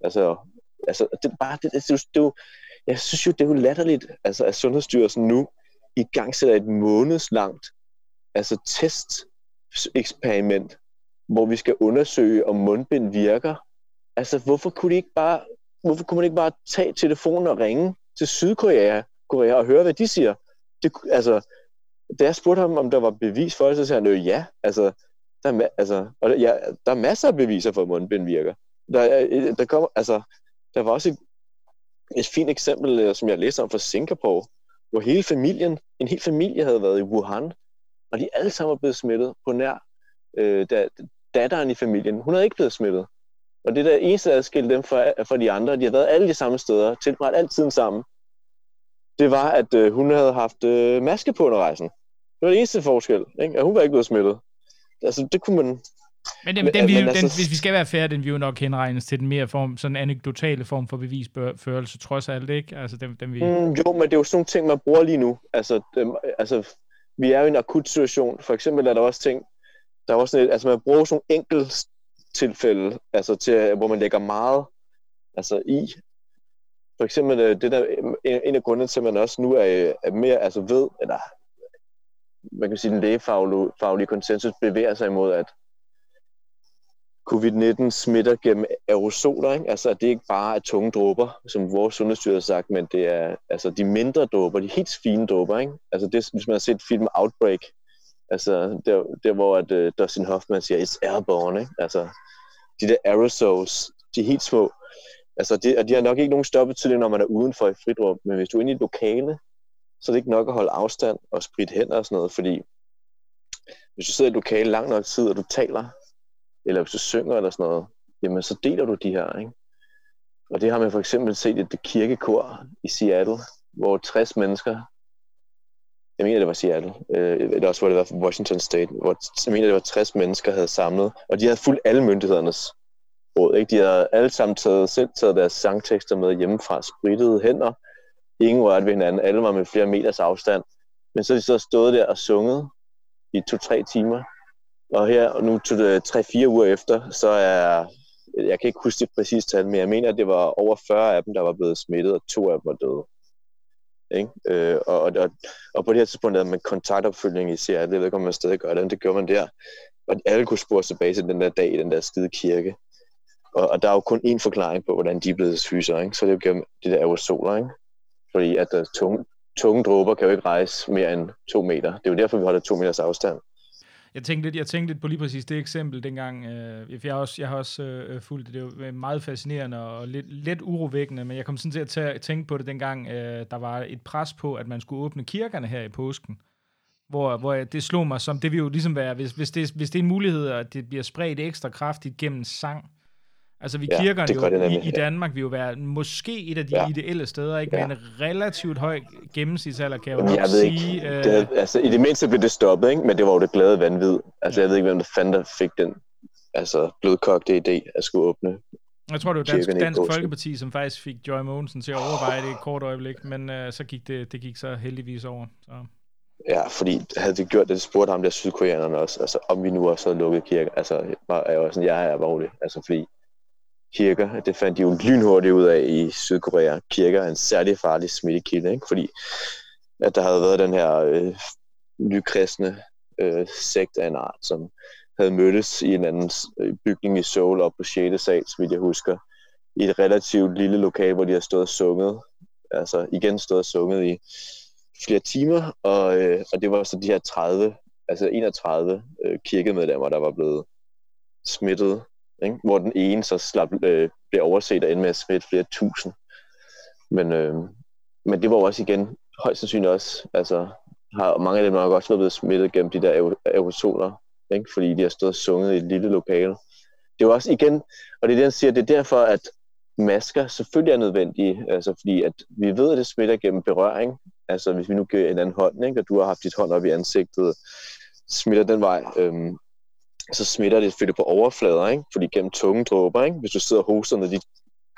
Altså, altså det er bare, det, det, det, det, jeg synes jo, det er jo latterligt, altså at Sundhedsstyrelsen nu i gang sætter et månedslangt altså test eksperiment, hvor vi skal undersøge, om mundbind virker. Altså, hvorfor kunne, de ikke bare, hvorfor kunne man ikke bare tage telefonen og ringe til Sydkorea Korea og høre, hvad de siger. Det, altså, da jeg spurgte ham, om der var bevis for det, så sagde han jo ja. Altså, der, er, altså, og der, ja, der er masser af beviser for, at mundbind virker. Der, øh, der, kom, altså, der var også et, et fint eksempel, øh, som jeg læste om fra Singapore, hvor hele familien, en hel familie havde været i Wuhan, og de alle sammen var blevet smittet på nær øh, da, datteren i familien. Hun havde ikke blevet smittet. Og det der eneste, der adskilte dem fra, fra de andre, de har været alle de samme steder, tilbragt alt tiden sammen det var, at øh, hun havde haft øh, maske på under rejsen. Det var det eneste forskel, ikke? at hun var ikke blevet smittet. Altså, det kunne man... Men, den, den, men, altså, den, hvis vi skal være færre, den vil jo nok henregnes til den mere form, sådan anekdotale form for bevisførelse, trods alt, ikke? Altså, den, den vi... mm, jo, men det er jo sådan nogle ting, man bruger lige nu. Altså, dem, altså, vi er jo i en akut situation. For eksempel er der også ting, der er også sådan et, altså man bruger sådan nogle enkelt tilfælde, altså til, hvor man lægger meget altså i, for eksempel øh, det der, en af grundene til, at man også nu er, er mere altså ved, eller man kan sige, den lægefaglige konsensus bevæger sig imod, at covid-19 smitter gennem aerosoler, ikke? altså at det ikke bare er tunge dråber, som vores sundhedsstyrelse har sagt, men det er altså de mindre dråber, de helt fine dråber. Ikke? Altså det, hvis man har set filmen Outbreak, altså der, der hvor at, uh, Dustin Hoffman siger, it's airborne, ikke? altså de der aerosols, de helt små, Altså, det, og de har nok ikke nogen større betydning, når man er udenfor i frit rum, men hvis du er inde i et lokale, så er det ikke nok at holde afstand og spritte hænder og sådan noget, fordi hvis du sidder i et lokale lang nok tid, og du taler, eller hvis du synger eller sådan noget, jamen så deler du de her, ikke? Og det har man for eksempel set i det kirkekor i Seattle, hvor 60 mennesker, jeg mener det var Seattle, øh, eller også hvor det var Washington State, hvor jeg mener det var 60 mennesker havde samlet, og de havde fulgt alle myndighedernes råd. Ikke? De havde alle sammen taget, selv taget deres sangtekster med hjemmefra, sprittede hænder, ingen rørte ved hinanden, alle var med flere meters afstand. Men så de så stået der og sunget i to-tre timer. Og her, nu øh, tre-fire uger efter, så er, jeg kan ikke huske det præcise tal, men jeg mener, at det var over 40 af dem, der var blevet smittet, og to af dem var døde. Ikke? Øh, og, og, og på det her tidspunkt havde man kontaktopfølgning i Seattle, jeg ved ikke, om man stadig gør det, men det gjorde man der. Og alle kunne spore tilbage til den der dag i den der skide kirke. Og, og der er jo kun én forklaring på, hvordan de er blevet fyser, ikke? så det er jo gennem det der aerosoler, ikke? fordi at der tunge, tunge dråber kan jo ikke rejse mere end to meter. Det er jo derfor, vi holder to meters afstand. Jeg tænkte lidt, jeg tænkte lidt på lige præcis det eksempel dengang. Øh, jeg, har også, jeg har også øh, øh fulgt det. Det var meget fascinerende og lidt, lidt urovækkende, men jeg kom sådan til at tæ tænke på det dengang, øh, der var et pres på, at man skulle åbne kirkerne her i påsken hvor, hvor det slog mig som, det vil jo ligesom være, hvis, hvis, det, hvis det er en mulighed, at det bliver spredt ekstra kraftigt gennem sang, Altså vi ja, kirkerne jo det i, i Danmark vil jo være måske et af de ja. ideelle steder, ikke? Ja. med en relativt høj gennemsnitsalder, kan jeg jo jeg ved sige. Ikke. Øh... Det, altså, I det mindste blev det stoppet, ikke? men det var jo det glade vanvid. Altså jeg ved ikke, hvem der fandt, der fik den altså, blødkogte idé at skulle åbne jeg tror, det var Dansk, Dansk Folkeparti, som faktisk fik Joy Mogensen til at overveje det i et kort øjeblik, men uh, så gik det, det gik så heldigvis over. Så. Ja, fordi havde vi gjort det, det spurgte ham der sydkoreanerne også, altså om vi nu også havde lukket kirker. Altså, var, jeg var sådan, jeg er alvorlig. Altså, fordi kirker, det fandt de jo lynhurtigt ud af i Sydkorea. Kirker er en særlig farlig smittekilde, ikke? fordi at der havde været den her øh, nykristne øh, sekt af en art, som havde mødtes i en anden øh, bygning i Seoul op på 6. sal, så vidt jeg husker, i et relativt lille lokal, hvor de har stået og sunget, altså igen stået og sunget i flere timer, og, øh, og det var så de her 30, altså 31 øh, kirkemedlemmer, der var blevet smittet, ikke? hvor den ene så slap, øh, blev overset og ender med at smitte flere tusind. Men, øh, men det var også igen højst sandsynligt også, altså har mange af dem nok også været blevet smittet gennem de der aerosoler, ikke? fordi de har stået og sunget i et lille lokale. Det er også igen, og det er det, han siger, det er derfor, at masker selvfølgelig er nødvendige, altså fordi at vi ved, at det smitter gennem berøring. Altså hvis vi nu giver en anden hånd, ikke, og du har haft dit hånd op i ansigtet, smitter den vej, øhm, så smitter det selvfølgelig på overflader, ikke? fordi gennem tunge dråber, ikke? hvis du sidder og hoster, ned dit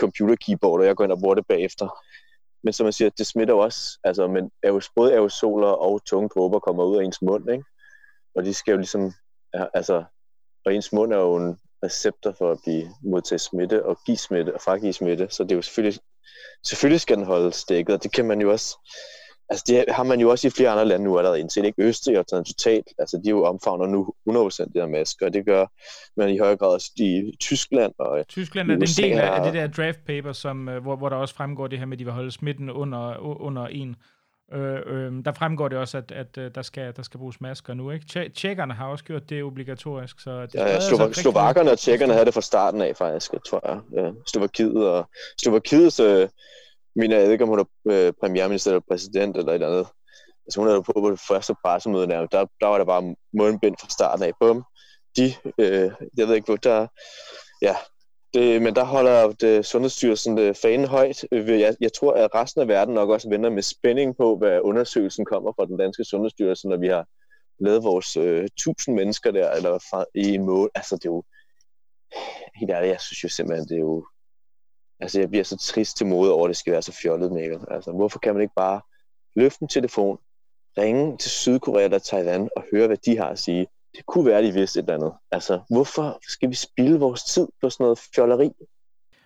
computer keyboard, og jeg går ind og bruger det bagefter. Men som man siger, det smitter også, altså, men både aerosoler og tunge dråber kommer ud af ens mund, ikke? og de skal jo ligesom altså, og ens mund er jo en receptor for at blive modtage smitte og give smitte og fragive smitte, så det er jo selvfølgelig, selvfølgelig skal den holde stikket, og det kan man jo også, altså det har man jo også i flere andre lande nu allerede indset, ikke? Østrig og sådan totalt, altså de jo omfavner nu 100% det her masker, og det gør man i højere grad også i Tyskland og Tyskland er USA en del af det der draft paper, som, øh, hvor, hvor der også fremgår det her med, at de vil holde smitten under, under en Øh, øh, der fremgår det også, at, at, at øh, der, skal, der skal bruges masker nu. Ikke? Tjekkerne har også gjort det obligatorisk. Så det ja, ja Slova- altså Slovakkerne og tjekkerne havde det fra starten af, faktisk, tror jeg. Ja, Slovakiet og Slovakiets, øh, mener øh, jeg ikke, om hun er øh, premierminister eller præsident eller et eller andet. Altså hun er på på det første pressemøde. Der, der var der bare mundbind fra starten af. Bum. De, øh, jeg ved ikke, hvor der... Ja, det, men der holder det, Sundhedsstyrelsen det fanen højt. Øh, jeg, jeg tror, at resten af verden nok også venter med spænding på, hvad undersøgelsen kommer fra den danske Sundhedsstyrelse, når vi har lavet vores øh, tusind mennesker der eller fra, i en mål. Altså, det er jo... Helt ærligt, jeg synes jo simpelthen, det er jo... Altså, jeg bliver så trist til mode over, at det skal være så fjollet, Mikkel. Altså, hvorfor kan man ikke bare løfte en telefon, ringe til Sydkorea eller Taiwan og høre, hvad de har at sige? det kunne være, de vidste et eller andet. Altså, hvorfor skal vi spille vores tid på sådan noget fjolleri?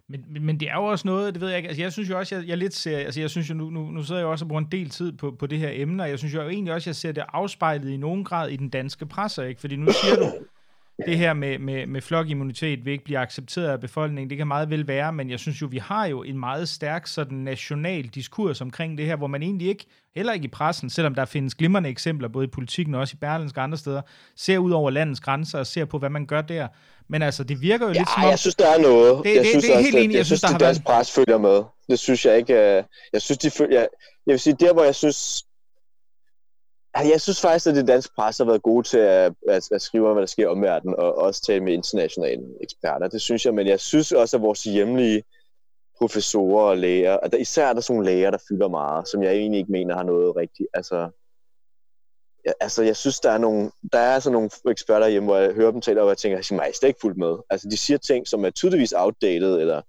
Men, men, men det er jo også noget, det ved jeg ikke, altså jeg synes jo også, jeg, jeg lidt ser, altså jeg synes jo, nu, nu, nu sidder jeg også og bruger en del tid på, på det her emne, og jeg synes jo egentlig også, jeg ser det afspejlet i nogen grad i den danske presse, ikke? Fordi nu siger du, det her med, med, med flokimmunitet vil ikke blive accepteret af befolkningen, det kan meget vel være, men jeg synes jo, vi har jo en meget stærk sådan national diskurs omkring det her, hvor man egentlig ikke, heller ikke i pressen, selvom der findes glimrende eksempler, både i politikken og også i Berlinsk og andre steder, ser ud over landets grænser og ser på, hvad man gør der. Men altså, det virker jo ja, lidt som om... jeg synes, der er noget. Det, jeg det, synes det er helt enig, jeg, jeg synes, der har været... pres følger med. Det synes jeg ikke... Øh, jeg synes, de følger... Jeg vil sige, der hvor jeg synes, Altså, jeg synes faktisk, at det danske pres har været gode til at, at, at skrive om, hvad der sker om verden, og også tale med internationale eksperter. Det synes jeg, men jeg synes også, at vores hjemlige professorer og læger, at der, især er der sådan nogle læger, der fylder meget, som jeg egentlig ikke mener har noget rigtigt. Altså, jeg, altså jeg synes, der er nogle, der er sådan nogle eksperter hjemme, hvor jeg hører dem tale, og jeg tænker, at jeg er ikke fuldt med. Altså, de siger ting, som er tydeligvis outdated, eller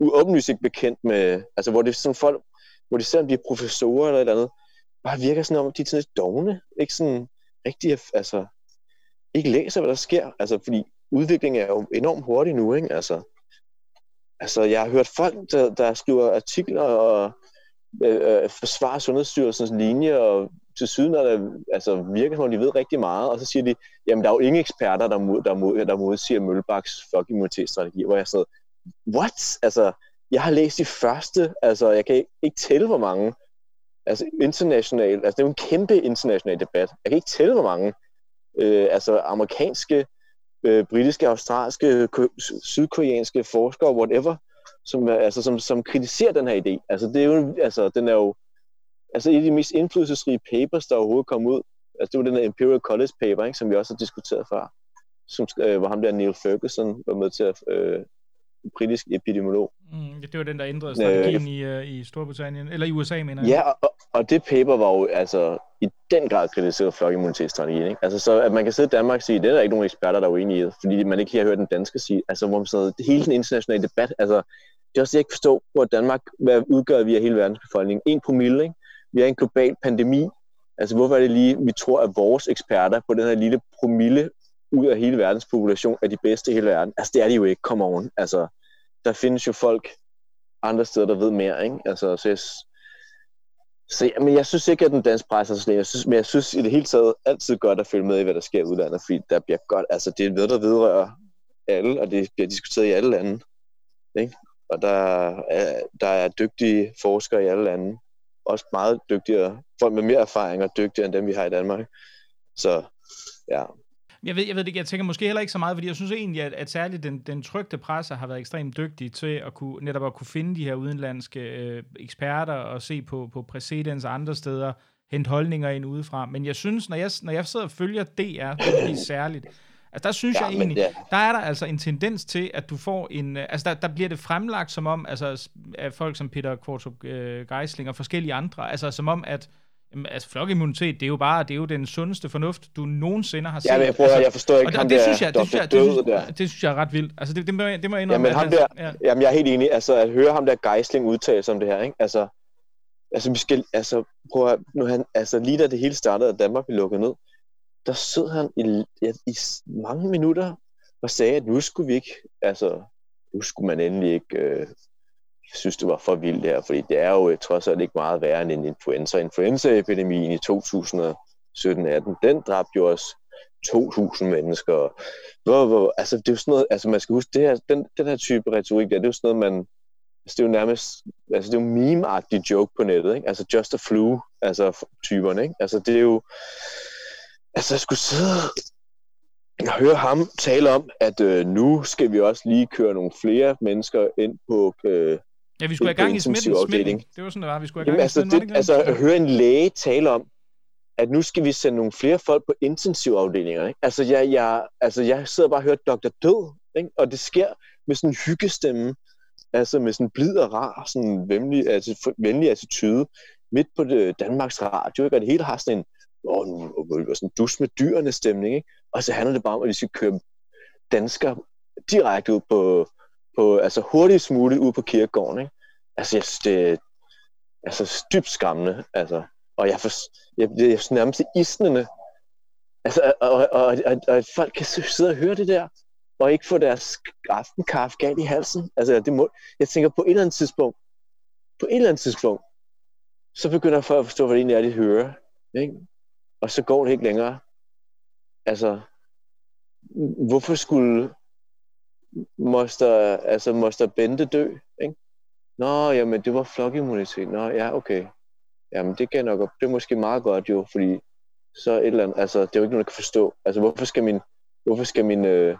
åbenlyst ikke bekendt med, altså hvor det er sådan folk, hvor de selvom de er professorer eller et eller andet, bare virker sådan om, de er sådan lidt dogne, ikke sådan rigtig, altså, ikke læser, hvad der sker, altså, fordi udviklingen er jo enormt hurtig nu, ikke, altså, altså, jeg har hørt folk, der, der skriver artikler og øh, øh forsvarer Sundhedsstyrelsens linje, og til syden er det, altså, virker som om, de ved rigtig meget, og så siger de, jamen, der er jo ingen eksperter, der, mod, der, mod, der modsiger Møllebaks fuck immunitetsstrategi, hvor jeg sidder, what? Altså, jeg har læst de første, altså, jeg kan ikke, ikke tælle, hvor mange, altså international, altså det er jo en kæmpe international debat. Jeg kan ikke tælle, hvor mange øh, altså amerikanske, øh, britiske, australske, sydkoreanske forskere, whatever, som, altså, som, som kritiserer den her idé. Altså, det er jo, altså, den er jo altså, et af de mest indflydelsesrige papers, der overhovedet kom ud, Altså, det var den der Imperial College paper, ikke, som vi også har diskuteret før, som, øh, hvor ham der Neil Ferguson var med til at øh, britisk epidemiolog. Mm, det var den, der ændrede strategien øh, i, i Storbritannien, eller i USA, mener jeg. Ja, og, og det paper var jo altså i den grad kritiseret flokimmunitetsstrategien. Ikke? Altså, så at man kan sidde i Danmark og sige, det er der ikke nogen eksperter, der er uenige i, fordi man ikke har hørt den danske sige, altså hvor man sådan, hele den internationale debat, altså det er også det, jeg ikke forstår, hvor Danmark, hvad udgør vi af hele verdens befolkning? En promille, ikke? Vi har en global pandemi. Altså hvorfor er det lige, vi tror, at vores eksperter på den her lille promille ud af hele verdens population er de bedste i hele verden? Altså det er de jo ikke, come on. Altså, der findes jo folk andre steder, der ved mere, ikke? Altså, så jeg, så, men jeg synes ikke, at den danske pres er så jeg synes, men jeg synes i det hele taget altid godt at følge med i, hvad der sker i udlandet, fordi der bliver godt, altså det er noget, der vedrører alle, og det bliver diskuteret i alle lande. Ikke? Og der er, der er dygtige forskere i alle lande, også meget dygtigere, folk med mere erfaring og dygtigere end dem, vi har i Danmark. Så ja, jeg ved, jeg ved det ikke, jeg tænker måske heller ikke så meget, fordi jeg synes egentlig, at, at særligt den, den trygte presse har været ekstremt dygtig til at kunne, netop at kunne finde de her udenlandske øh, eksperter og se på, på præcedens andre steder, hente holdninger ind udefra. Men jeg synes, når jeg, når jeg sidder og følger DR, det er særligt, Altså der synes ja, jeg egentlig, ja. der er der altså en tendens til, at du får en, øh, altså der, der bliver det fremlagt som om, altså af folk som Peter Kvartrup øh, Geisling og forskellige andre, altså som om, at Jamen, altså flokimmunitet, det er jo bare, det er jo den sundeste fornuft, du nogensinde har set. Ja, men jeg, prøver, altså, jeg forstår ikke, og, og det, synes jeg, det, synes jeg, det, synes, det, det synes jeg er ret vildt. Altså, det, det, må, det må jeg indrømme. Jamen, ham der, ja. jamen, jeg er helt enig. Altså, at høre ham der Geisling udtale sig om det her, ikke? Altså, altså, vi skal, altså, prøv at, nu han, altså, lige da det hele startede, at Danmark blev lukket ned, der stod han i, i, i mange minutter og sagde, at nu skulle vi ikke, altså, nu skulle man endelig ikke øh, synes, det var for vildt her, fordi det er jo øh, trods alt ikke meget værre end en influenza. Influenzaepidemien i 2017-18, den dræbte jo også 2.000 mennesker. Hvor, hvor, altså, det er jo sådan noget, altså man skal huske, det her, den, den her type retorik der, det er jo sådan noget, man, altså, det er jo nærmest, altså det er jo meme joke på nettet, ikke? Altså just a flu, altså typerne, ikke? Altså det er jo, altså jeg skulle sidde og høre ham tale om, at øh, nu skal vi også lige køre nogle flere mennesker ind på øh, Ja, vi skulle have gang i smitten, smitten. Det var sådan, det var. Vi skulle have gang Jamen, altså, i smitten, det, altså, at høre en læge tale om, at nu skal vi sende nogle flere folk på intensivafdelinger. Ikke? Altså, jeg, jeg, altså, jeg sidder bare og hører Dr. Død, ikke? og det sker med sådan en hyggestemme, altså med sådan en blid og rar, sådan venlig, altså, venlig attitude, midt på det, Danmarks Radio, ikke? og det hele har sådan en åh, nu, sådan dus med dyrene stemning, ikke? og så handler det bare om, at vi skal køre danskere direkte ud på, på, altså hurtigst muligt ud på kirkegården. Ikke? Altså, jeg synes, det er altså, dybt skræmmende. Altså, og jeg, for, jeg, jeg, jeg nærmest isnende. Altså, og, og, og, og, og, folk kan sidde og høre det der, og ikke få deres aftenkaffe galt i halsen. Altså, det må, jeg tænker på et eller andet tidspunkt, på et eller andet tidspunkt, så begynder folk at forstå, hvad det egentlig er, de hører. Ikke? Og så går det ikke længere. Altså, hvorfor skulle Moster, altså Moster Bente dø, ikke? Nå, jamen det var flokimmunitet. Nå, ja, okay. Jamen det kan nok op. Det er måske meget godt jo, fordi så et eller andet, altså det er jo ikke nogen, der kan forstå. Altså hvorfor skal min, hvorfor skal min, øh,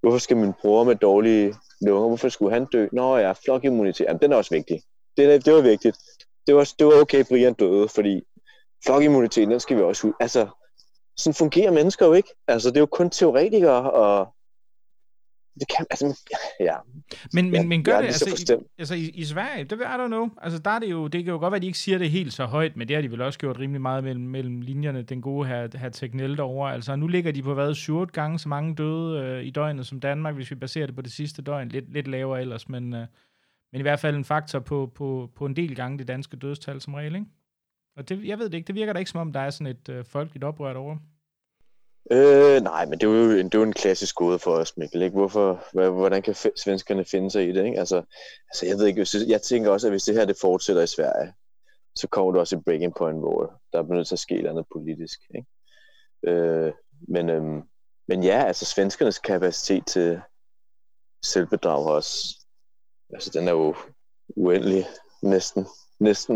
hvorfor skal min bror med dårlige lunger, hvorfor skulle han dø? Nå ja, flokimmunitet, jamen den er også vigtig. Det, det var vigtigt. Det var, det var okay, Brian døde, fordi flokimmuniteten, den skal vi også ud. Altså, sådan fungerer mennesker jo ikke. Altså, det er jo kun teoretikere og det kan, altså, ja. Men, men, men gør det, altså, i, altså i, i Sverige, det I don't know, altså der er det jo, det kan jo godt være, at de ikke siger det helt så højt, men det har de vel også gjort rimelig meget mellem, mellem linjerne, den gode her, her Tegnell derovre, altså nu ligger de på hvad, 7 gange så mange døde øh, i døgnet som Danmark, hvis vi baserer det på det sidste døgn, lidt, lidt lavere ellers, men, øh, men i hvert fald en faktor på, på, på en del gange det danske dødstal som regel, ikke? Og det, jeg ved det ikke, det virker da ikke som om, der er sådan et øh, folkeligt oprør derovre. Øh, nej, men det er jo, en, det er jo en klassisk gåde for os, Mikkel. Ikke? Hvorfor, hvordan kan svenskerne finde sig i det? Ikke? Altså, altså, jeg ved ikke, hvis, jeg tænker også, at hvis det her det fortsætter i Sverige, så kommer du også et breaking point, hvor der er nødt til at ske noget politisk. Ikke? Øh, men, øhm, men ja, altså svenskernes kapacitet til selvbedrag også, altså den er jo uendelig, næsten. næsten.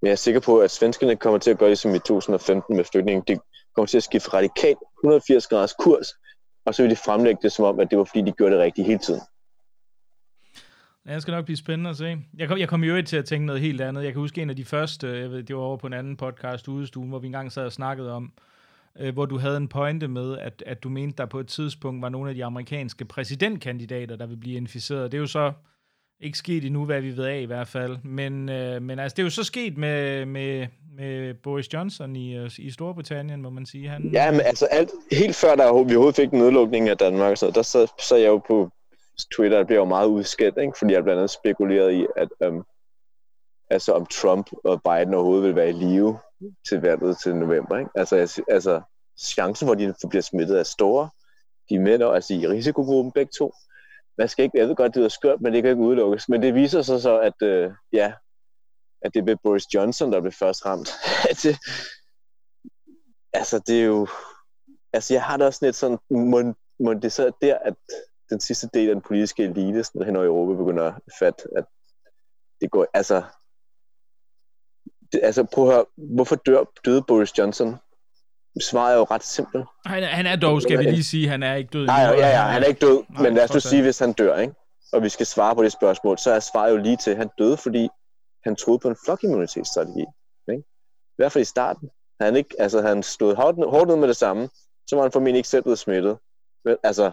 Men jeg er sikker på, at svenskerne kommer til at gøre det som i 2015 med flygtninge. De kommer til at skifte radikalt 180 graders kurs, og så vil de fremlægge det som om, at det var fordi, de gjorde det rigtigt hele tiden. Ja, det skal nok blive spændende at se. Jeg kom, jeg kom jo til at tænke noget helt andet. Jeg kan huske en af de første, jeg ved, det var over på en anden podcast, Udestuen, hvor vi engang sad og snakkede om, øh, hvor du havde en pointe med, at, at du mente, der på et tidspunkt var nogle af de amerikanske præsidentkandidater, der ville blive inficeret. Det er jo så ikke sket endnu, hvad vi ved af i hvert fald. Men, øh, men altså, det er jo så sket med, med, med Boris Johnson i, øh, i Storbritannien, må man sige. Han, ja, men altså alt, helt før der vi overhovedet fik nedlukning af Danmark, så der så, så jeg jo på Twitter, der blev jo meget udskældt, ikke? fordi jeg blandt andet spekuleret i, at øhm, altså om Trump og Biden overhovedet vil være i live til valget til november. Ikke? Altså, altså chancen for, at de bliver smittet er store. De er med, altså i risikogruppen begge to man skal ikke, jeg ved godt, det er skørt, men det kan ikke udelukkes. Men det viser sig så, at, øh, ja, at det blev Boris Johnson, der blev først ramt. (laughs) det, altså, det er jo... Altså, jeg har da også lidt sådan, må, må det så der, at den sidste del af den politiske elite sådan, hen over Europa begynder at fatte, at det går, altså, det, altså prøv at høre, hvorfor dør, døde Boris Johnson? Svaret er jo ret simpelt. Han, han er dog, skal vi lige sige, han er ikke død. Nej, ja, ja, han er ikke død, Nej, men lad os nu sige, hvis han dør, ikke? og vi skal svare på det spørgsmål, så er svaret jo lige til, at han døde, fordi han troede på en flokimmunitetsstrategi. Ikke? I hvert fald i starten. Han, ikke, altså, han stod hårdt, hårdt ned med det samme, så var han formentlig ikke selv blevet smittet. Men altså,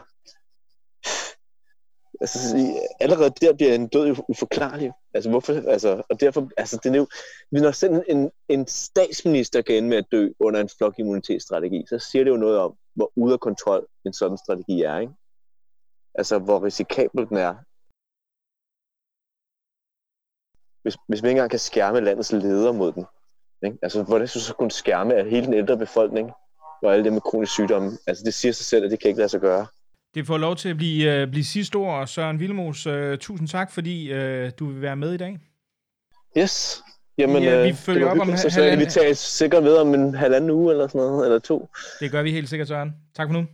altså, allerede der bliver en død uforklarlig. Altså, hvorfor, altså, og derfor, altså, det er jo, når selv en, en statsminister kan ende med at dø under en flokimmunitetsstrategi, så siger det jo noget om, hvor ude af kontrol en sådan strategi er, ikke? Altså, hvor risikabel den er. Hvis, hvis vi ikke engang kan skærme landets ledere mod den, ikke? Altså, hvordan skulle så kunne skærme af hele den ældre befolkning, og alle dem med kronisk sygdomme? Altså, det siger sig selv, at det kan ikke lade sig gøre. Det får lov til at blive, uh, blive sidste ord, Søren Vilmos. Uh, tusind tak, fordi uh, du vil være med i dag. Yes. Jamen, ja, vi følger op om så, så vi tager sikkert ved om en halvanden uge eller sådan noget, eller to. Det gør vi helt sikkert, Søren. Tak for nu.